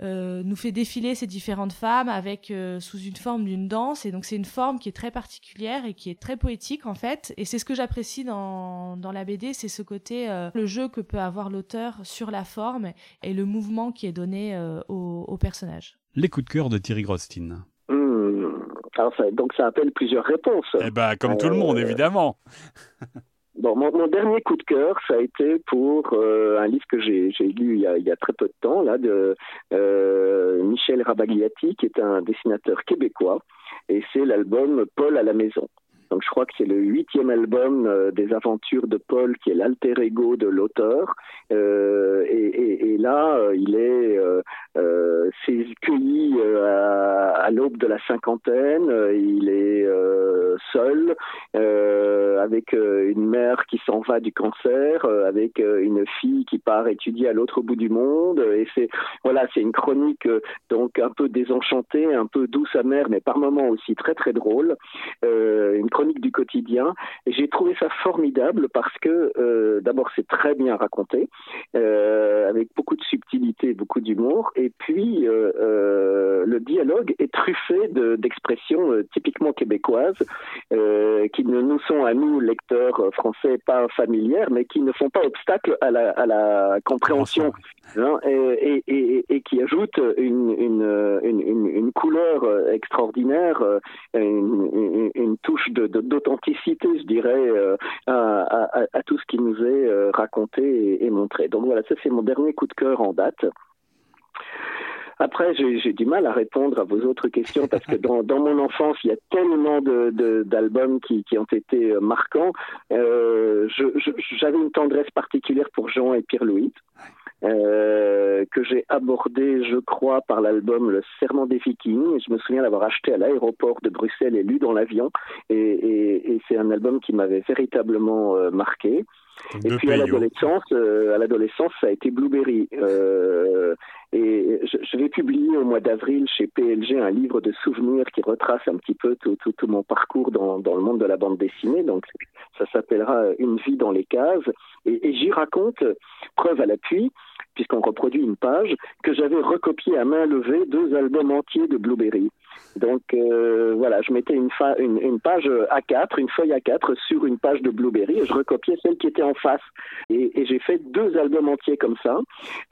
euh, nous fait défiler ces différentes femmes avec sous une forme d'une danse. Et donc c'est une forme qui est très particulière et qui est très poétique en fait. Et c'est ce que j'apprécie dans, dans la BD, c'est ce côté, le jeu que peut avoir l'auteur sur la forme et le mouvement qui est donné au, au, personnage. Les coups de cœur de Thierry Grostin. Mmh. Alors ça, donc ça appelle plusieurs réponses. Eh ben, comme tout le monde, évidemment. Bon, mon, dernier coup de cœur, ça a été pour euh, un livre que j'ai lu il y, a, il y, a, très peu de temps, là, de euh, Michel Rabagliati, qui est un dessinateur québécois, et c'est l'album Paul à la maison. Donc je crois que c'est le huitième album euh, des aventures de Paul, qui est l'alter ego de l'auteur. Euh, et, et, et, là, euh, il est euh, s'est cueilli à, à l'aube de la cinquantaine. Il est seul, avec une mère qui s'en va du cancer, avec une fille qui part étudier à l'autre bout du monde. Et c'est voilà, c'est une chronique donc un peu désenchantée, un peu douce amère, mais par moments aussi très très drôle. Chronique du quotidien. J'ai trouvé ça formidable parce que euh, d'abord c'est très bien raconté, euh, avec beaucoup de subtilité, beaucoup d'humour, et puis euh, le dialogue est truffé d'expressions typiquement québécoises qui ne nous sont à nous lecteurs français pas familières, mais qui ne font pas obstacle à la, à la compréhension hein, et, qui ajoutent une, couleur extraordinaire, une, une touche d'authenticité, je dirais, euh, à, tout ce qui nous est euh, raconté et, montré. Donc voilà, ça c'est mon dernier coup de cœur en date. Après, j'ai du mal à répondre à vos autres questions parce que dans, mon enfance, il y a tellement d'albums qui, ont été euh, marquants. J'avais une tendresse particulière pour Jean et Pierre-Louis. Euh, que j'ai abordé, je crois, par l'album Le Serment des Vikings. Je me souviens l'avoir acheté à l'aéroport de Bruxelles et lu dans l'avion. Et, et, et c'est un album qui m'avait véritablement euh, marqué. Et puis à l'adolescence, euh, à l'adolescence, ça a été Blueberry. Euh, et je, je, vais publier au mois d'avril chez PLG un livre de souvenirs qui retrace un petit peu tout, tout, tout mon parcours dans, dans, le monde de la bande dessinée. Donc ça s'appellera Une vie dans les cases. Et, et j'y raconte, preuve à l'appui, puisqu'on reproduit une page, que j'avais recopié à main levée deux albums entiers de Blueberry. Donc euh, voilà, je mettais une, page A4, une feuille A4 sur une page de Blueberry et je recopiais celle qui était en face. Et, j'ai fait deux albums entiers comme ça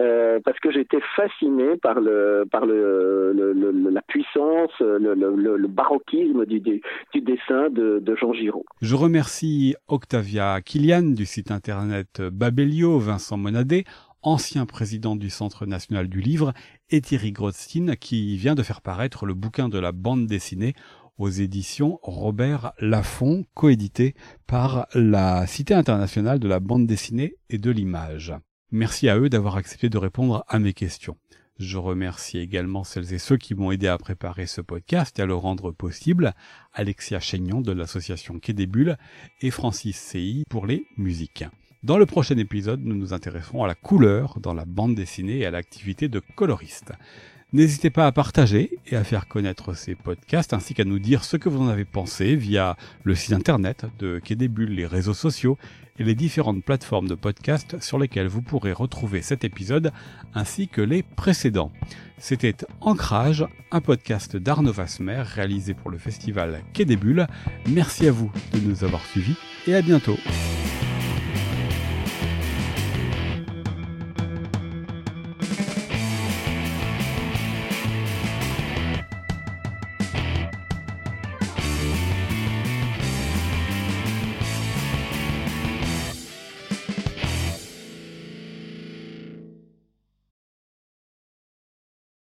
euh, parce que j'étais fasciné par le le, la puissance, le, baroquisme du, du, dessin de, de, Jean Giraud. Je remercie Octavia Kilian du site internet Babelio, Vincent Monadet ancien président du Centre national du livre, et Thierry Grostin, qui vient de faire paraître le bouquin de la bande dessinée aux éditions Robert Laffont, coédité par la Cité internationale de la bande dessinée et de l'image. Merci à eux d'avoir accepté de répondre à mes questions. Je remercie également celles et ceux qui m'ont aidé à préparer ce podcast et à le rendre possible, Alexia Chaignon de l'association Quai et Francis CI pour les musiques. Dans le prochain épisode, nous nous intéresserons à la couleur dans la bande dessinée et à l'activité de coloriste. N'hésitez pas à partager et à faire connaître ces podcasts ainsi qu'à nous dire ce que vous en avez pensé via le site internet de Quai des Bulles, les réseaux sociaux et les différentes plateformes de podcasts sur lesquelles vous pourrez retrouver cet épisode ainsi que les précédents. C'était Ancrage, un podcast d'Arnaud Vasmer réalisé pour le festival Quai des Bulles. Merci à vous de nous avoir suivis et à bientôt.